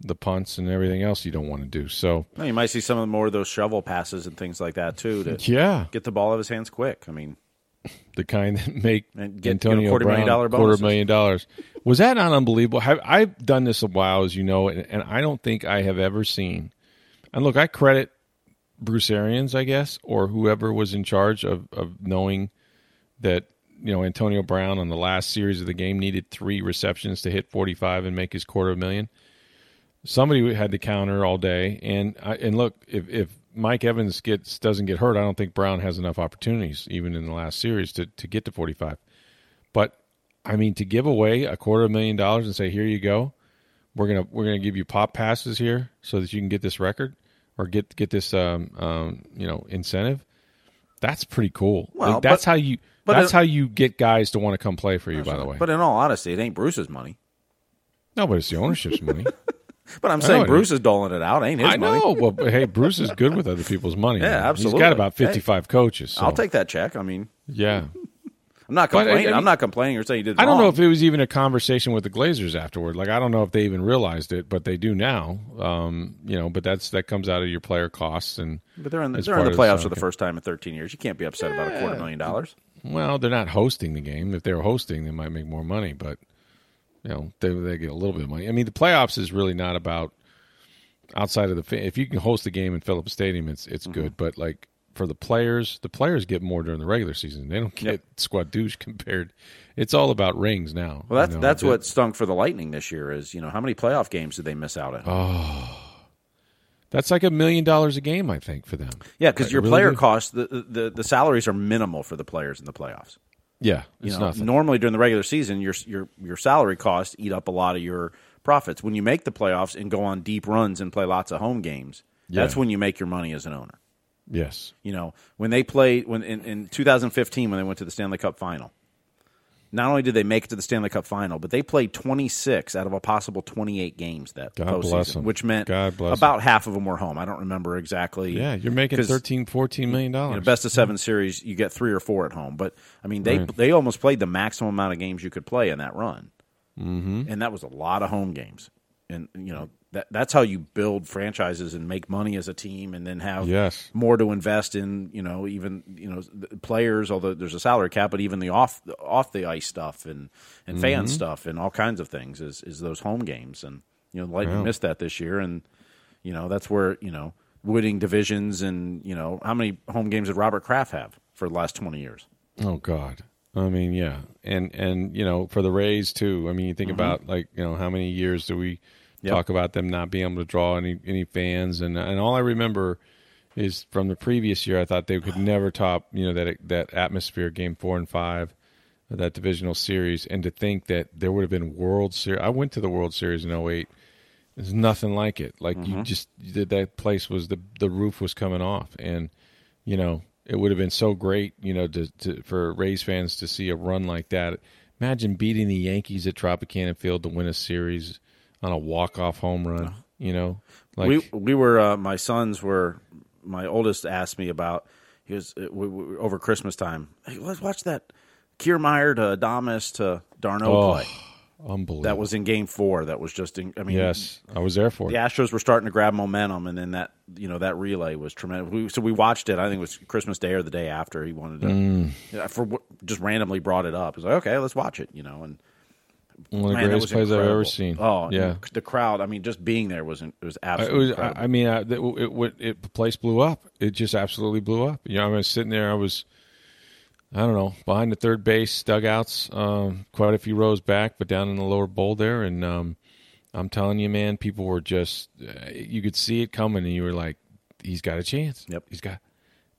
the punts and everything else you don't want to do. So well, you might see some of the more of those shovel passes and things like that too. To yeah, get the ball out of his hands quick. I mean, the kind that make get, Antonio quarter Brown million dollar quarter million dollars. Was that not unbelievable? Have, I've done this a while, as you know, and, and, I don't think I have ever seen. And look, I credit Bruce Arians, I guess, or whoever was in charge of, of knowing that you know Antonio Brown on the last series of the game needed three receptions to hit 45 and make his quarter of a million. Somebody had to counter all day, and I, and look, if if Mike Evans gets doesn't get hurt, I don't think Brown has enough opportunities, even in the last series, to, to get to 45. But I mean, to give away a quarter of a million dollars and say, "Here you go, we're gonna we're gonna give you pop passes here so that you can get this record or get get this um, um you know incentive," that's pretty cool. Well, like, that's but, how you that's it, how you get guys to want to come play for you. By the way, but in all honesty, it ain't Bruce's money. No, but it's the ownership's money. But I'm saying Bruce is doling it out. Ain't his I money. know. Well, hey, Bruce is good with other people's money. Yeah, man. absolutely. He's got about 55 hey, coaches. So. I'll take that check. I mean, yeah. I'm not complaining. But, I mean, I'm not complaining or saying he did. I don't wrong. know if it was even a conversation with the Glazers afterward. Like I don't know if they even realized it, but they do now. Um, you know, but that's that comes out of your player costs and. But they're in the, they're in the playoffs for the first time in 13 years. You can't be upset yeah. about a quarter million dollars. Well, they're not hosting the game. If they were hosting, they might make more money, but you know they they get a little bit of money. I mean, the playoffs is really not about outside of the if you can host a game in Phillips Stadium, it's it's mm-hmm. good. But like for the players, the players get more during the regular season. They don't get yep. douche compared. It's all about rings now. Well, that's you know, that's what stunk for the Lightning this year. Is you know how many playoff games did they miss out on? Oh. That's like a million dollars a game, I think, for them. Yeah, because your really player costs, the, the the salaries are minimal for the players in the playoffs. Yeah, you know, nothing. normally during the regular season, your your your salary costs eat up a lot of your profits. When you make the playoffs and go on deep runs and play lots of home games, yeah. that's when you make your money as an owner. Yes. You know, when they played when in, in 2015 when they went to the Stanley Cup final. Not only did they make it to the Stanley Cup final, but they played 26 out of a possible 28 games that God postseason, which meant about them. half of them were home. I don't remember exactly. Yeah, you're making 13 14 million dollars. You know, best of 7 series, you get 3 or 4 at home, but I mean they right. they almost played the maximum amount of games you could play in that run. Mm-hmm. And that was a lot of home games. And, you know, that, that's how you build franchises and make money as a team and then have yes. more to invest in, you know, even, you know, players, although there's a salary cap, but even the off, off the ice stuff and, and fan mm-hmm. stuff and all kinds of things is, is those home games. And, you know, Lightning yeah. missed that this year. And, you know, that's where, you know, winning divisions and, you know, how many home games did Robert Kraft have for the last 20 years? Oh, God. I mean, yeah, and and you know, for the Rays too. I mean, you think mm-hmm. about like you know how many years do we yep. talk about them not being able to draw any any fans, and and all I remember is from the previous year. I thought they could never top you know that that atmosphere, game four and five, that divisional series, and to think that there would have been World Series. I went to the World Series in 08. There's nothing like it. Like mm-hmm. you just that place was the the roof was coming off, and you know it would have been so great, you know, to, to, for Rays fans to see a run like that. Imagine beating the Yankees at Tropicana Field to win a series on a walk off home run. You know, like we we were uh, my sons were my oldest asked me about he was uh, we, we, over Christmas time. Hey, let's watch that Kiermaier to Adames to d'Arnaud oh. play. Unbelievable. That was in Game Four. That was just. In, I mean, yes, I was there for it. the it. Astros were starting to grab momentum, and then that you know that relay was tremendous. We, so we watched it. I think it was Christmas Day or the day after. He wanted to mm. for just randomly brought it up. He's like, okay, let's watch it. You know, and one of the greatest plays incredible. I've ever seen. Oh yeah, the crowd. I mean, just being there was it was absolutely. It was, I mean, I, it, it, it, the place blew up. It just absolutely blew up. You know, I was sitting there. I was I don't know, behind the third base dugouts, um, quite a few rows back, but down in the lower bowl there. And um, I'm telling you, man, people were just, uh, you could see it coming, and you were like, he's got a chance. Yep. He's got.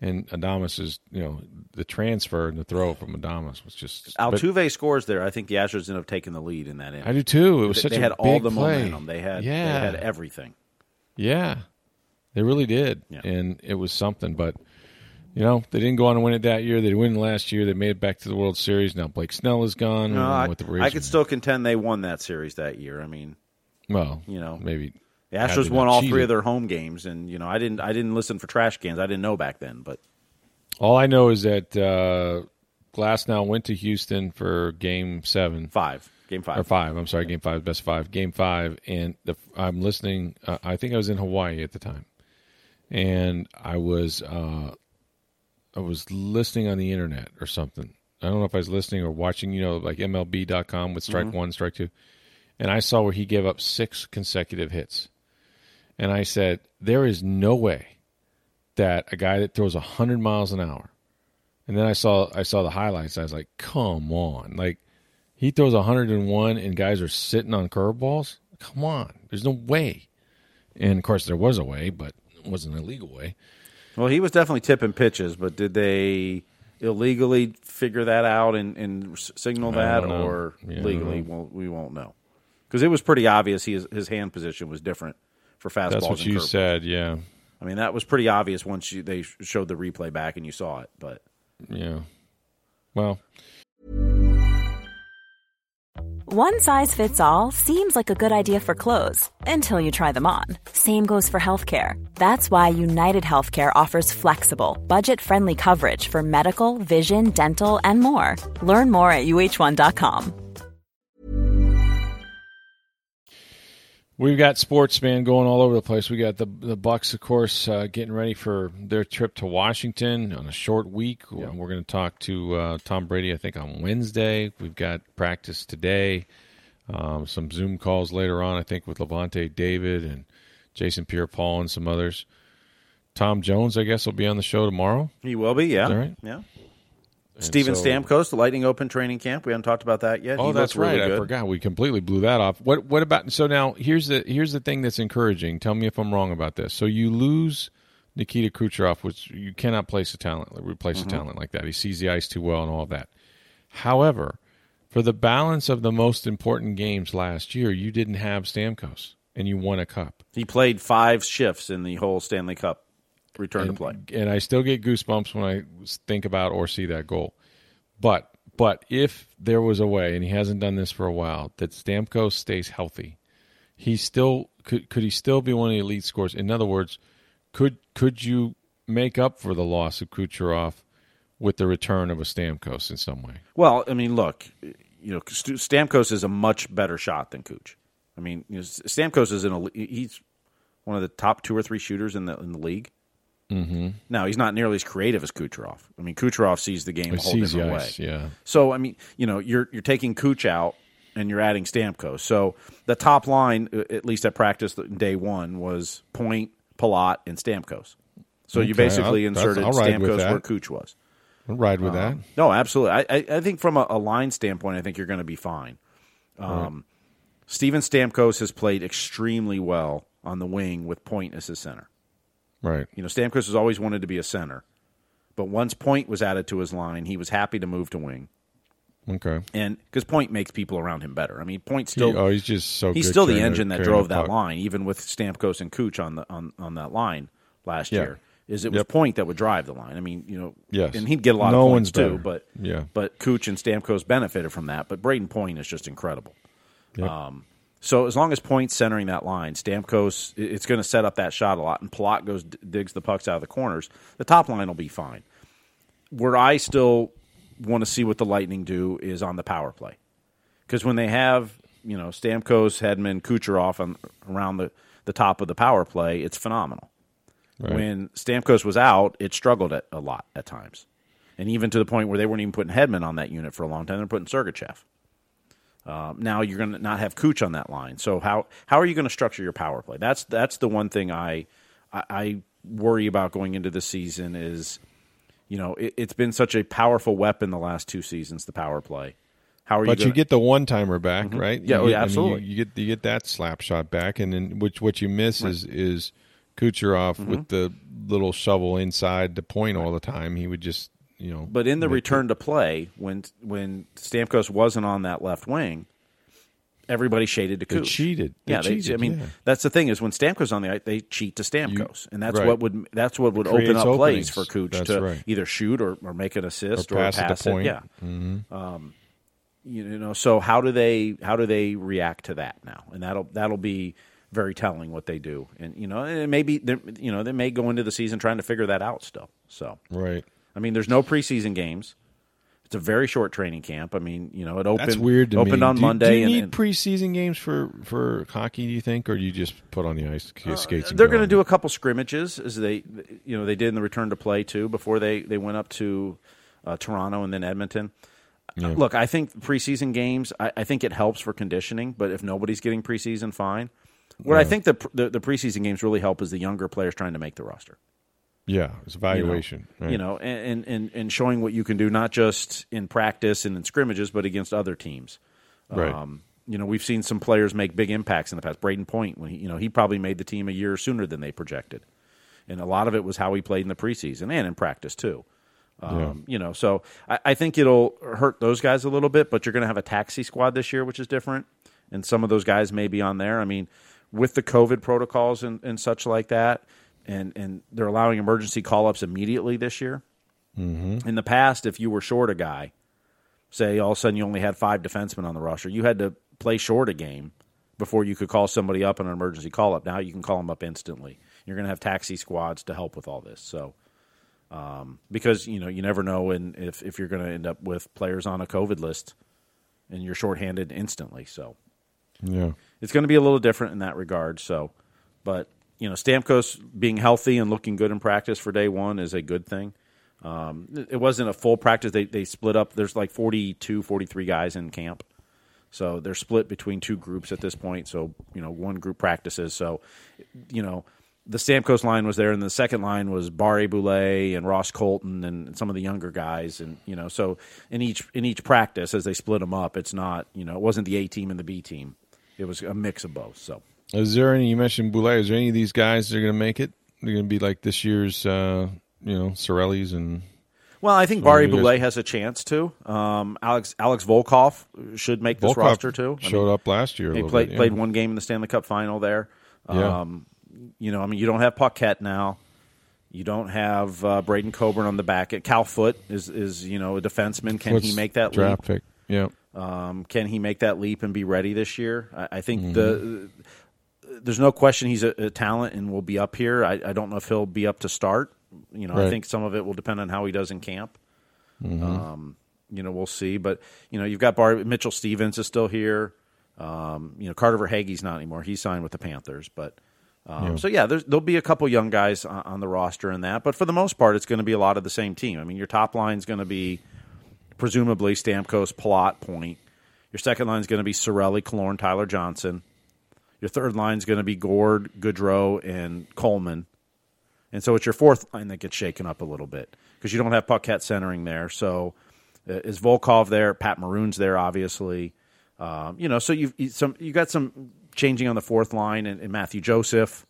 And Adames is, you know, the transfer and the throw from Adames was just. Altuve but, scores there. I think the Astros end up taking the lead in that inning. I do too. It was they, such they a had all the play. momentum. They had, yeah. they had everything. Yeah, they really did, yeah. and it was something. But You know, they didn't go on to win it that year. They didn't win last year. They made it back to the World Series. Now Blake Snell is gone. No, I, with the I could still contend they won that series that year. I mean, well, you know, maybe the Astros won all three of their home games, and you know, I didn't. I didn't listen for trash cans. I didn't know back then, but all I know is that uh, Glasnow went to Houston for Game Seven, five, Game Five, or five. I'm sorry, Game Five, best five, Game Five, and the, I'm listening. Uh, I think I was in Hawaii at the time, and I was uh, I was listening on the internet or something. I don't know if I was listening or watching, you know, like MLB.com with strike mm-hmm. one, strike two, and I saw where he gave up six consecutive hits, and I said, there is no way that a guy that throws hundred miles an hour, and then I saw I saw the highlights. I was like, come on, like he throws 101 and guys are sitting on curveballs. Come on, there's no way. And of course, there was a way, but it wasn't an illegal way. Well, he was definitely tipping pitches, but did they illegally figure that out and, and signal that, or yeah, legally? Well, we won't know because it was pretty obvious his his hand position was different for fastballs. That's what you said, yeah. I mean, that was pretty obvious once you, they showed the replay back and you saw it. But yeah, well. One size fits all seems like a good idea for clothes until you try them on. Same goes for healthcare. That's why United Healthcare offers flexible, budget friendly coverage for medical, vision, dental, and more. Learn more at uh1.com. We've got sports, man, going all over the place. We got the the Bucks, of course, uh, getting ready for their trip to Washington on a short week. We're going to talk to uh, Tom Brady, I think, on Wednesday. We've got practice today, um, some Zoom calls later on, I think, with Lavonte David and Jason Pierre-Paul and some others. Tom Jones, I guess, will be on the show tomorrow. He will be, yeah. Right? Yeah. Steven so, Stamkos, the Lightning Open training camp. We haven't talked about that yet. Oh, he that's right. I forgot. We completely blew that off. What What about? So now here's the here's the thing that's encouraging. Tell me if I'm wrong about this. So you lose Nikita Kucherov, which you cannot place a talent, replace mm-hmm. a talent like that. He sees the ice too well and all of that. However, for the balance of the most important games last year, you didn't have Stamkos, and you won a cup. He played five shifts in the whole Stanley Cup return and, to play. And I still get goosebumps when I think about or see that goal. But but if there was a way, and he hasn't done this for a while, that Stamkos stays healthy, he still could could he still be one of the elite scorers? In other words, could could you make up for the loss of Kucherov with the return of a Stamkos in some way? Well, I mean, look, you know, Stamkos is a much better shot than Kuch. I mean, you know, Stamkos is an he's one of the top two or three shooters in the in the league. Mm-hmm. Now he's not nearly as creative as Kucherov. I mean, Kucherov sees the game he a whole different way. Yeah. So I mean, you know, you're you're taking Kuch out and you're adding Stamkos. So the top line, at least at practice day one, was Point, Palat, and Stamkos. So okay, you basically I'll, inserted Stamkos where Kuch was. I'll ride with uh, that. No, absolutely. I, I, I think from a, a, line standpoint, I think you're going to be fine. Um, right. Steven Stamkos has played extremely well on the wing with Point as his center. Right. You know, Stamkos has always wanted to be a center, but once Point was added to his line, he was happy to move to wing. Okay. And because Point makes people around him better. I mean, Point still. He, oh, he's just so. He's still the engine that drove that line, even with Stamkos and Kuch on the on, on that line last yeah. year. Is it was. Point that would drive the line? I mean, you know, yes. and he'd get a lot no of points too. But yeah, but Kuch and Stamkos benefited from that. But Brayden Point is just incredible. Yep. Um, so as long as Point's centering that line, Stamkos it's going to set up that shot a lot, and Palat goes digs the pucks out of the corners. The top line will be fine. Where I still want to see what the Lightning do is on the power play, because when they have you know Stamkos, Hedman, Kucherov on, around the the top of the power play, it's phenomenal. Right. When Stamkos was out, it struggled at, a lot at times, and even to the point where they weren't even putting Hedman on that unit for a long time. They're putting Sergachev. Uh, now you're going to not have Kuch on that line. So how how are you going to structure your power play? That's that's the one thing I, I, I worry about going into the season is, you know, it, has been such a powerful weapon the last two seasons, the power play. How are but you? But you get the one timer back, mm-hmm. right? Yeah, you, yeah absolutely. I mean, you, you, get you get that slap shot back, and then which what you miss right. is is Kucherov mm-hmm. with the little shovel inside the point all the time. He would just you know. But in the return to play, when when Stamkos wasn't on that left wing, everybody shaded to They cheated. They yeah, they, cheated, I mean, yeah. that's the thing is when Stamkos on the ice, they cheat to Stamkos, and that's right. what would that's what would open up openings. plays for Cooch That's to right. either shoot or, or make an assist Or or, pass point. it. Yeah, um, you know. So how do they how do they react to that now? And that'll that'll be very telling what they do. And you know, and maybe you know they may go into the season trying to figure that out still. So Right. I mean, there's no preseason games. It's a very short training camp. I mean, you know, it opened That's weird to opened me. on do, Monday. Do you need and- preseason games for for hockey? Do you think, or do you just put on the ice skates? and Uh, they're go going to do a couple scrimmages as they, you know, they did in the return to play too before they they went up to uh, Toronto and then Edmonton. Uh, Look, I think preseason games. I, I think it helps for conditioning, but if nobody's getting preseason, fine. What I think the, the the preseason games really help is the younger players trying to make the roster. Yeah, it's you know, evaluation. right. You know, and, and and showing what you can do, not just in practice and in scrimmages, but against other teams. Right. Um, you know, we've seen some players make big impacts in the past. Brayden Point, when he, you know, he probably made the team a year sooner than they projected, and a lot of it was how he played in the preseason and in practice too. Um, You know, so I, I think it'll hurt those guys a little bit, but you're going to have a taxi squad this year, which is different, and some of those guys may be on there. I mean, with the COVID protocols and, and such like that, and and they're allowing emergency call ups immediately this year. Mm-hmm. In the past, if you were short a guy, say all of a sudden you only had five defensemen on the roster, you had to play short a game before you could call somebody up on an emergency call up. Now you can call them up instantly. You're going to have taxi squads to help with all this. So, um, because you know you never know when if if you're going to end up with players on a COVID list and you're shorthanded instantly. So yeah. it's going to be a little different in that regard. So, but you know, Stamkos being healthy and looking good in practice for day one is a good thing. Um, it- wasn't a full practice. They they split up. There's like 42, 43 guys in camp. So they're split between two groups at this point. So, you know, one group practices. So, you know, the Stamkos line was there, and the second line was Barré-Boulet and Ross Colton and some of the younger guys. And, you know, so in each in each practice, as they split them up, it's not, you know, it wasn't the A team and the B team. It was a mix of both. So, Is there any? You mentioned Boulet. Is there any of these guys that are going to make it? They're going to be like this year's, uh, you know, Cirellis and well, I think Barré-Boulet has a chance to. Um, Alex Alex Volkov should make this Volkov roster too. I Showed mean, up last year. A He played bit, yeah. played one game in the Stanley Cup final there. Yeah. Um, you know, I mean, you don't have Paquette now. You don't have uh, Braydon Coburn on the back. Cal Foote is is you know a defenseman. Can he make that draft leap? pick? Yeah. Um, can he make that leap and be ready this year? I, I think Mm-hmm. the there's no question he's a, a talent and will be up here. I, I don't know if he'll be up to start. You know, I think some of it will depend on how he does in camp. Mm-hmm. Um, you know, we'll see. But you know, you've got Bar- Mitchell Stephens is still here. Um, you know, Carter Verhaeghe's not anymore. He's signed with the Panthers, but. Um, So yeah, there's, there'll be a couple young guys on, on the roster in that, but for the most part, it's going to be a lot of the same team. I mean, your top line is going to be presumably Stamkos, Palat, Point. Your second line is going to be Cirelli, Killorn, Tyler Johnson. Your third line is going to be Gourde, Goodrow, and Coleman. And so it's your fourth line that gets shaken up a little bit because you don't have Paquette centering there. So uh, is Volkov there? Pat Maroon's there, obviously. Um, you know, so you've you, some you got some changing on the fourth line and, and Mathieu Joseph.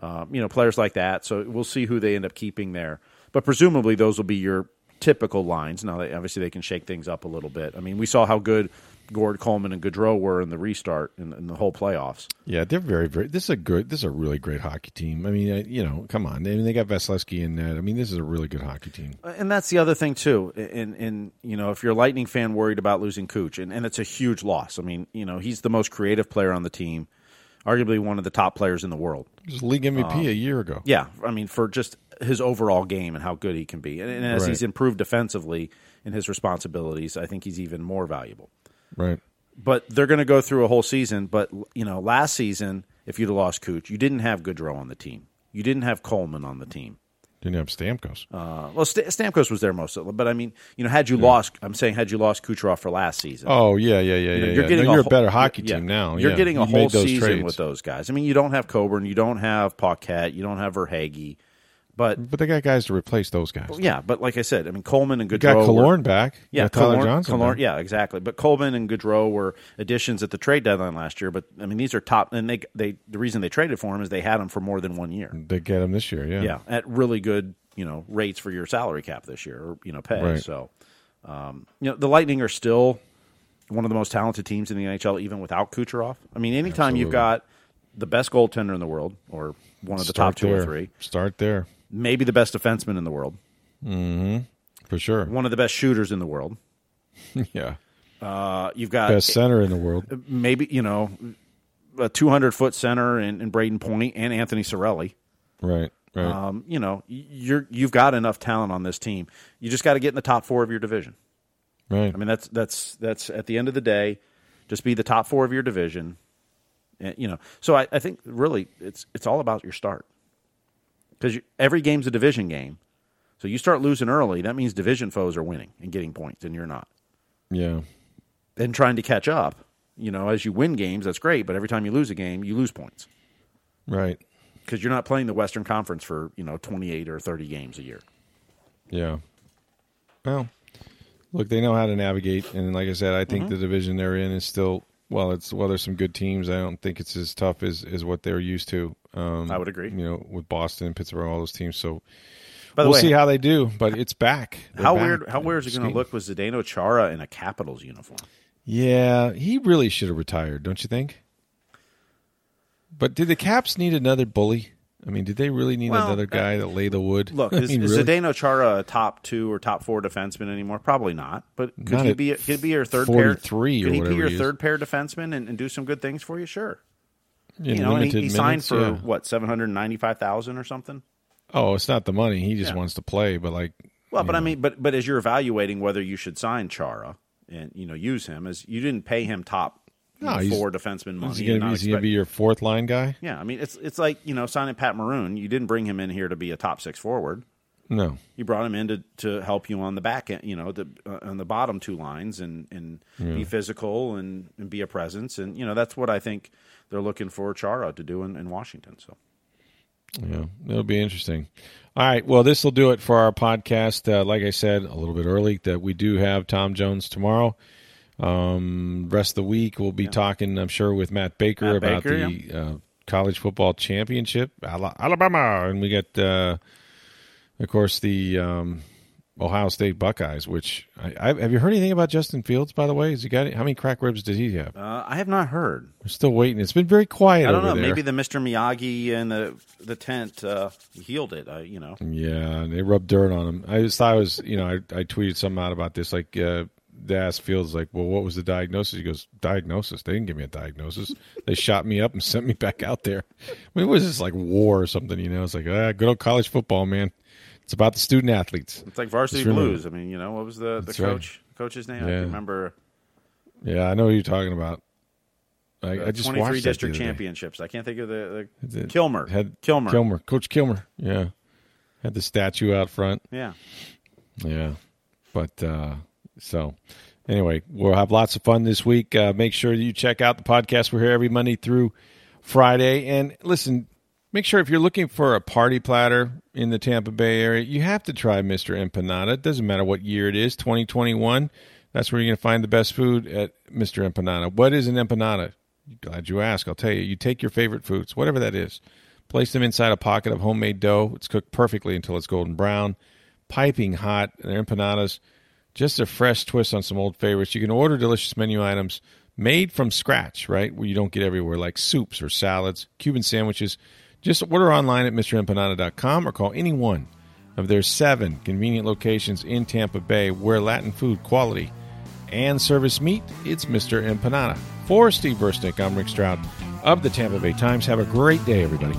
Um, you know, players like that. So we'll see who they end up keeping there. But presumably those will be your typical lines. Now, they, obviously, they can shake things up a little bit. I mean, we saw how good Gourde, Coleman, and Goodrow were in the restart in, in the whole playoffs. Yeah, they're very, very. This is a good. This is a really great hockey team. I mean, uh, you know, come on. I mean, they got Vasilevskiy in that. I mean, this is a really good hockey team. And that's the other thing too. And and you know, if you're a Lightning fan worried about losing Cooch, and, and it's a huge loss. I mean, you know, he's the most creative player on the team, arguably one of the top players in the world. He league MVP a year ago. Yeah, I mean, for just his overall game and how good he can be, and, and as Right. he's improved defensively in his responsibilities, I think he's even more valuable. Right. But they're going to go through a whole season. But you know, last season, if you'd have lost Cooch, you didn't have Goodrow on the team. You didn't have Coleman on the team. Didn't have Stamkos. Uh, well, St- Stamkos was there most of it, but I mean, you know, had you lost, I'm saying, had you lost Kucherov for last season, oh yeah, yeah, yeah, you know, yeah. you're yeah. getting No, a you're whole- a better hockey yeah. team now. You're yeah. getting a You've whole season trades. with those guys. I mean, you don't have Coburn, you don't have Paquette, you don't have Verhaeghe, but But they got guys to replace those guys. yeah, but like I said, I mean, Coleman and You got Killorn back. You yeah, got Tyler Killorn- Johnson. Back. yeah, exactly. But Coleman and Goodrow were additions at the trade deadline last year. But I mean, these are top, and they they the reason they traded for him is they had him for more than one year. They get him this year. Yeah. Yeah, at really good you know rates for your salary cap this year or you know pay. Right. So, um, you know, the Lightning are still one of the most talented teams in the NHL, even without Kucherov. I mean, anytime Absolutely. you've got the best goaltender in the world, or one of the Start top two there. or three, Start there maybe the best defenseman in the world, for sure. one of the best shooters in the world. yeah, Uh, you've got best center in the world. maybe you know a 200 foot center in, in Brayden Point and Anthony Cirelli. Right, right. Um, you know, you're you've got enough talent on this team. You just got to get in the top four of your division. right. I mean, that's that's that's at the end of the day, just be the top four of your division. And, you know, so I, I think really it's it's all about your start because every game's a division game. So you start losing early, that means division foes are winning and getting points, and you're not. yeah, And trying to catch up, you know, as you win games, that's great. But every time you lose a game, you lose points right. because you're not playing the Western Conference for you know 28 or 30 games a year. Yeah. Well, look, they know how to navigate, and like I said, I Mm-hmm. think the division they're in is still well. It's well, there's some good teams. I don't think it's as tough as as what they're used to. Um, I would agree. You know, with Boston and Pittsburgh, all those teams. So we'll way, see how they do, but it's back. They're how back. weird how weird is it going to look with Zdeno Chara in a Capitals uniform? Yeah, he really should have retired, don't you think? But did the Caps need another bully? I mean, did they really need Well, another guy that lay the wood? Look, I is, mean, is really? Zdeno Chara a top two or top four defenseman anymore? Probably not. But could Not he be? Could he be your third pair? 43 or Could he be your third pair defenseman and, and do some good things for you? Sure. You know, and he, he signed for yeah. what seven hundred ninety five thousand or something. Oh, it's not the money. He just Yeah. wants to play. But like, Well, but you I mean, but but as you're evaluating whether you should sign Chara and you know use him, as you didn't pay him top No, know, four defenseman money. is he going to be your fourth line guy? yeah, I mean, it's it's like you know signing Pat Maroon. You didn't bring him in here to be a top six forward. No. You brought him in to, to help you on the back end, you know, the, uh, on the bottom two lines and, and be physical and, and be a presence. And, you know, that's what I think they're looking for Chara to do in, in Washington. So, Yeah, it'll be interesting. All right, well, this will do it for our podcast. Uh, like I said, a little bit early that we do have Tom Jones tomorrow. Um, rest of the week we'll be talking, I'm sure, with Matt Baker Matt about Baker, the uh, college football championship, Alabama, and we got, uh, of course, the um, Ohio State Buckeyes. Which I, I, have you heard anything about Justin Fields? By the way, has he got how many crack ribs did he have? uh, I have not heard. We're still waiting. It's been very quiet. I don't know. there. Maybe the Mr. Miyagi and the, the tent uh, healed it. I, you know, Yeah, and they rubbed dirt on him. I just thought it was, you know, I, I tweeted something out about this. Like, uh, they asked Fields, like, well, what was the diagnosis? He goes, diagnosis? They didn't give me a diagnosis. they shot me up and sent me back out there. I mean, it was just like war or something, you know? It's like, ah, good old college football, man. It's about the student athletes. it's like Varsity Just remember- Blues. I mean, you know, what was the, the That's right. coach coach's name? I Yeah. can remember. Yeah, I know who you're talking about. I, I just 23 watched district other day. championships. I can't think of the, the Kilmer. Had, Kilmer. Kilmer. Coach Kilmer. Yeah. Had the statue out front. Yeah. Yeah. But uh so anyway, we'll have lots of fun this week. Uh, make sure you check out the podcast. We're here every Monday through Friday. And listen, make sure if you're looking for a party platter in the Tampa Bay area, you have to try Mr. Empanada. It doesn't matter what year it is, 2021. That's where you're going to find the best food at Mr. Empanada. What is an empanada? Glad you asked. I'll tell you. You take your favorite foods, whatever that is, place them inside a pocket of homemade dough. It's cooked perfectly until it's golden brown, piping hot. They're empanadas, just a fresh twist on some old favorites. You can order delicious menu items made from scratch, right? Where you don't get everywhere, like soups or salads, Cuban sandwiches. Just order online at MrEmpanada.com or call any one of their seven convenient locations in Tampa Bay where Latin food quality and service meet. It's Mr. Empanada. For Steve Versnick, I'm Rick Stroud of the Tampa Bay Times. Have a great day, everybody.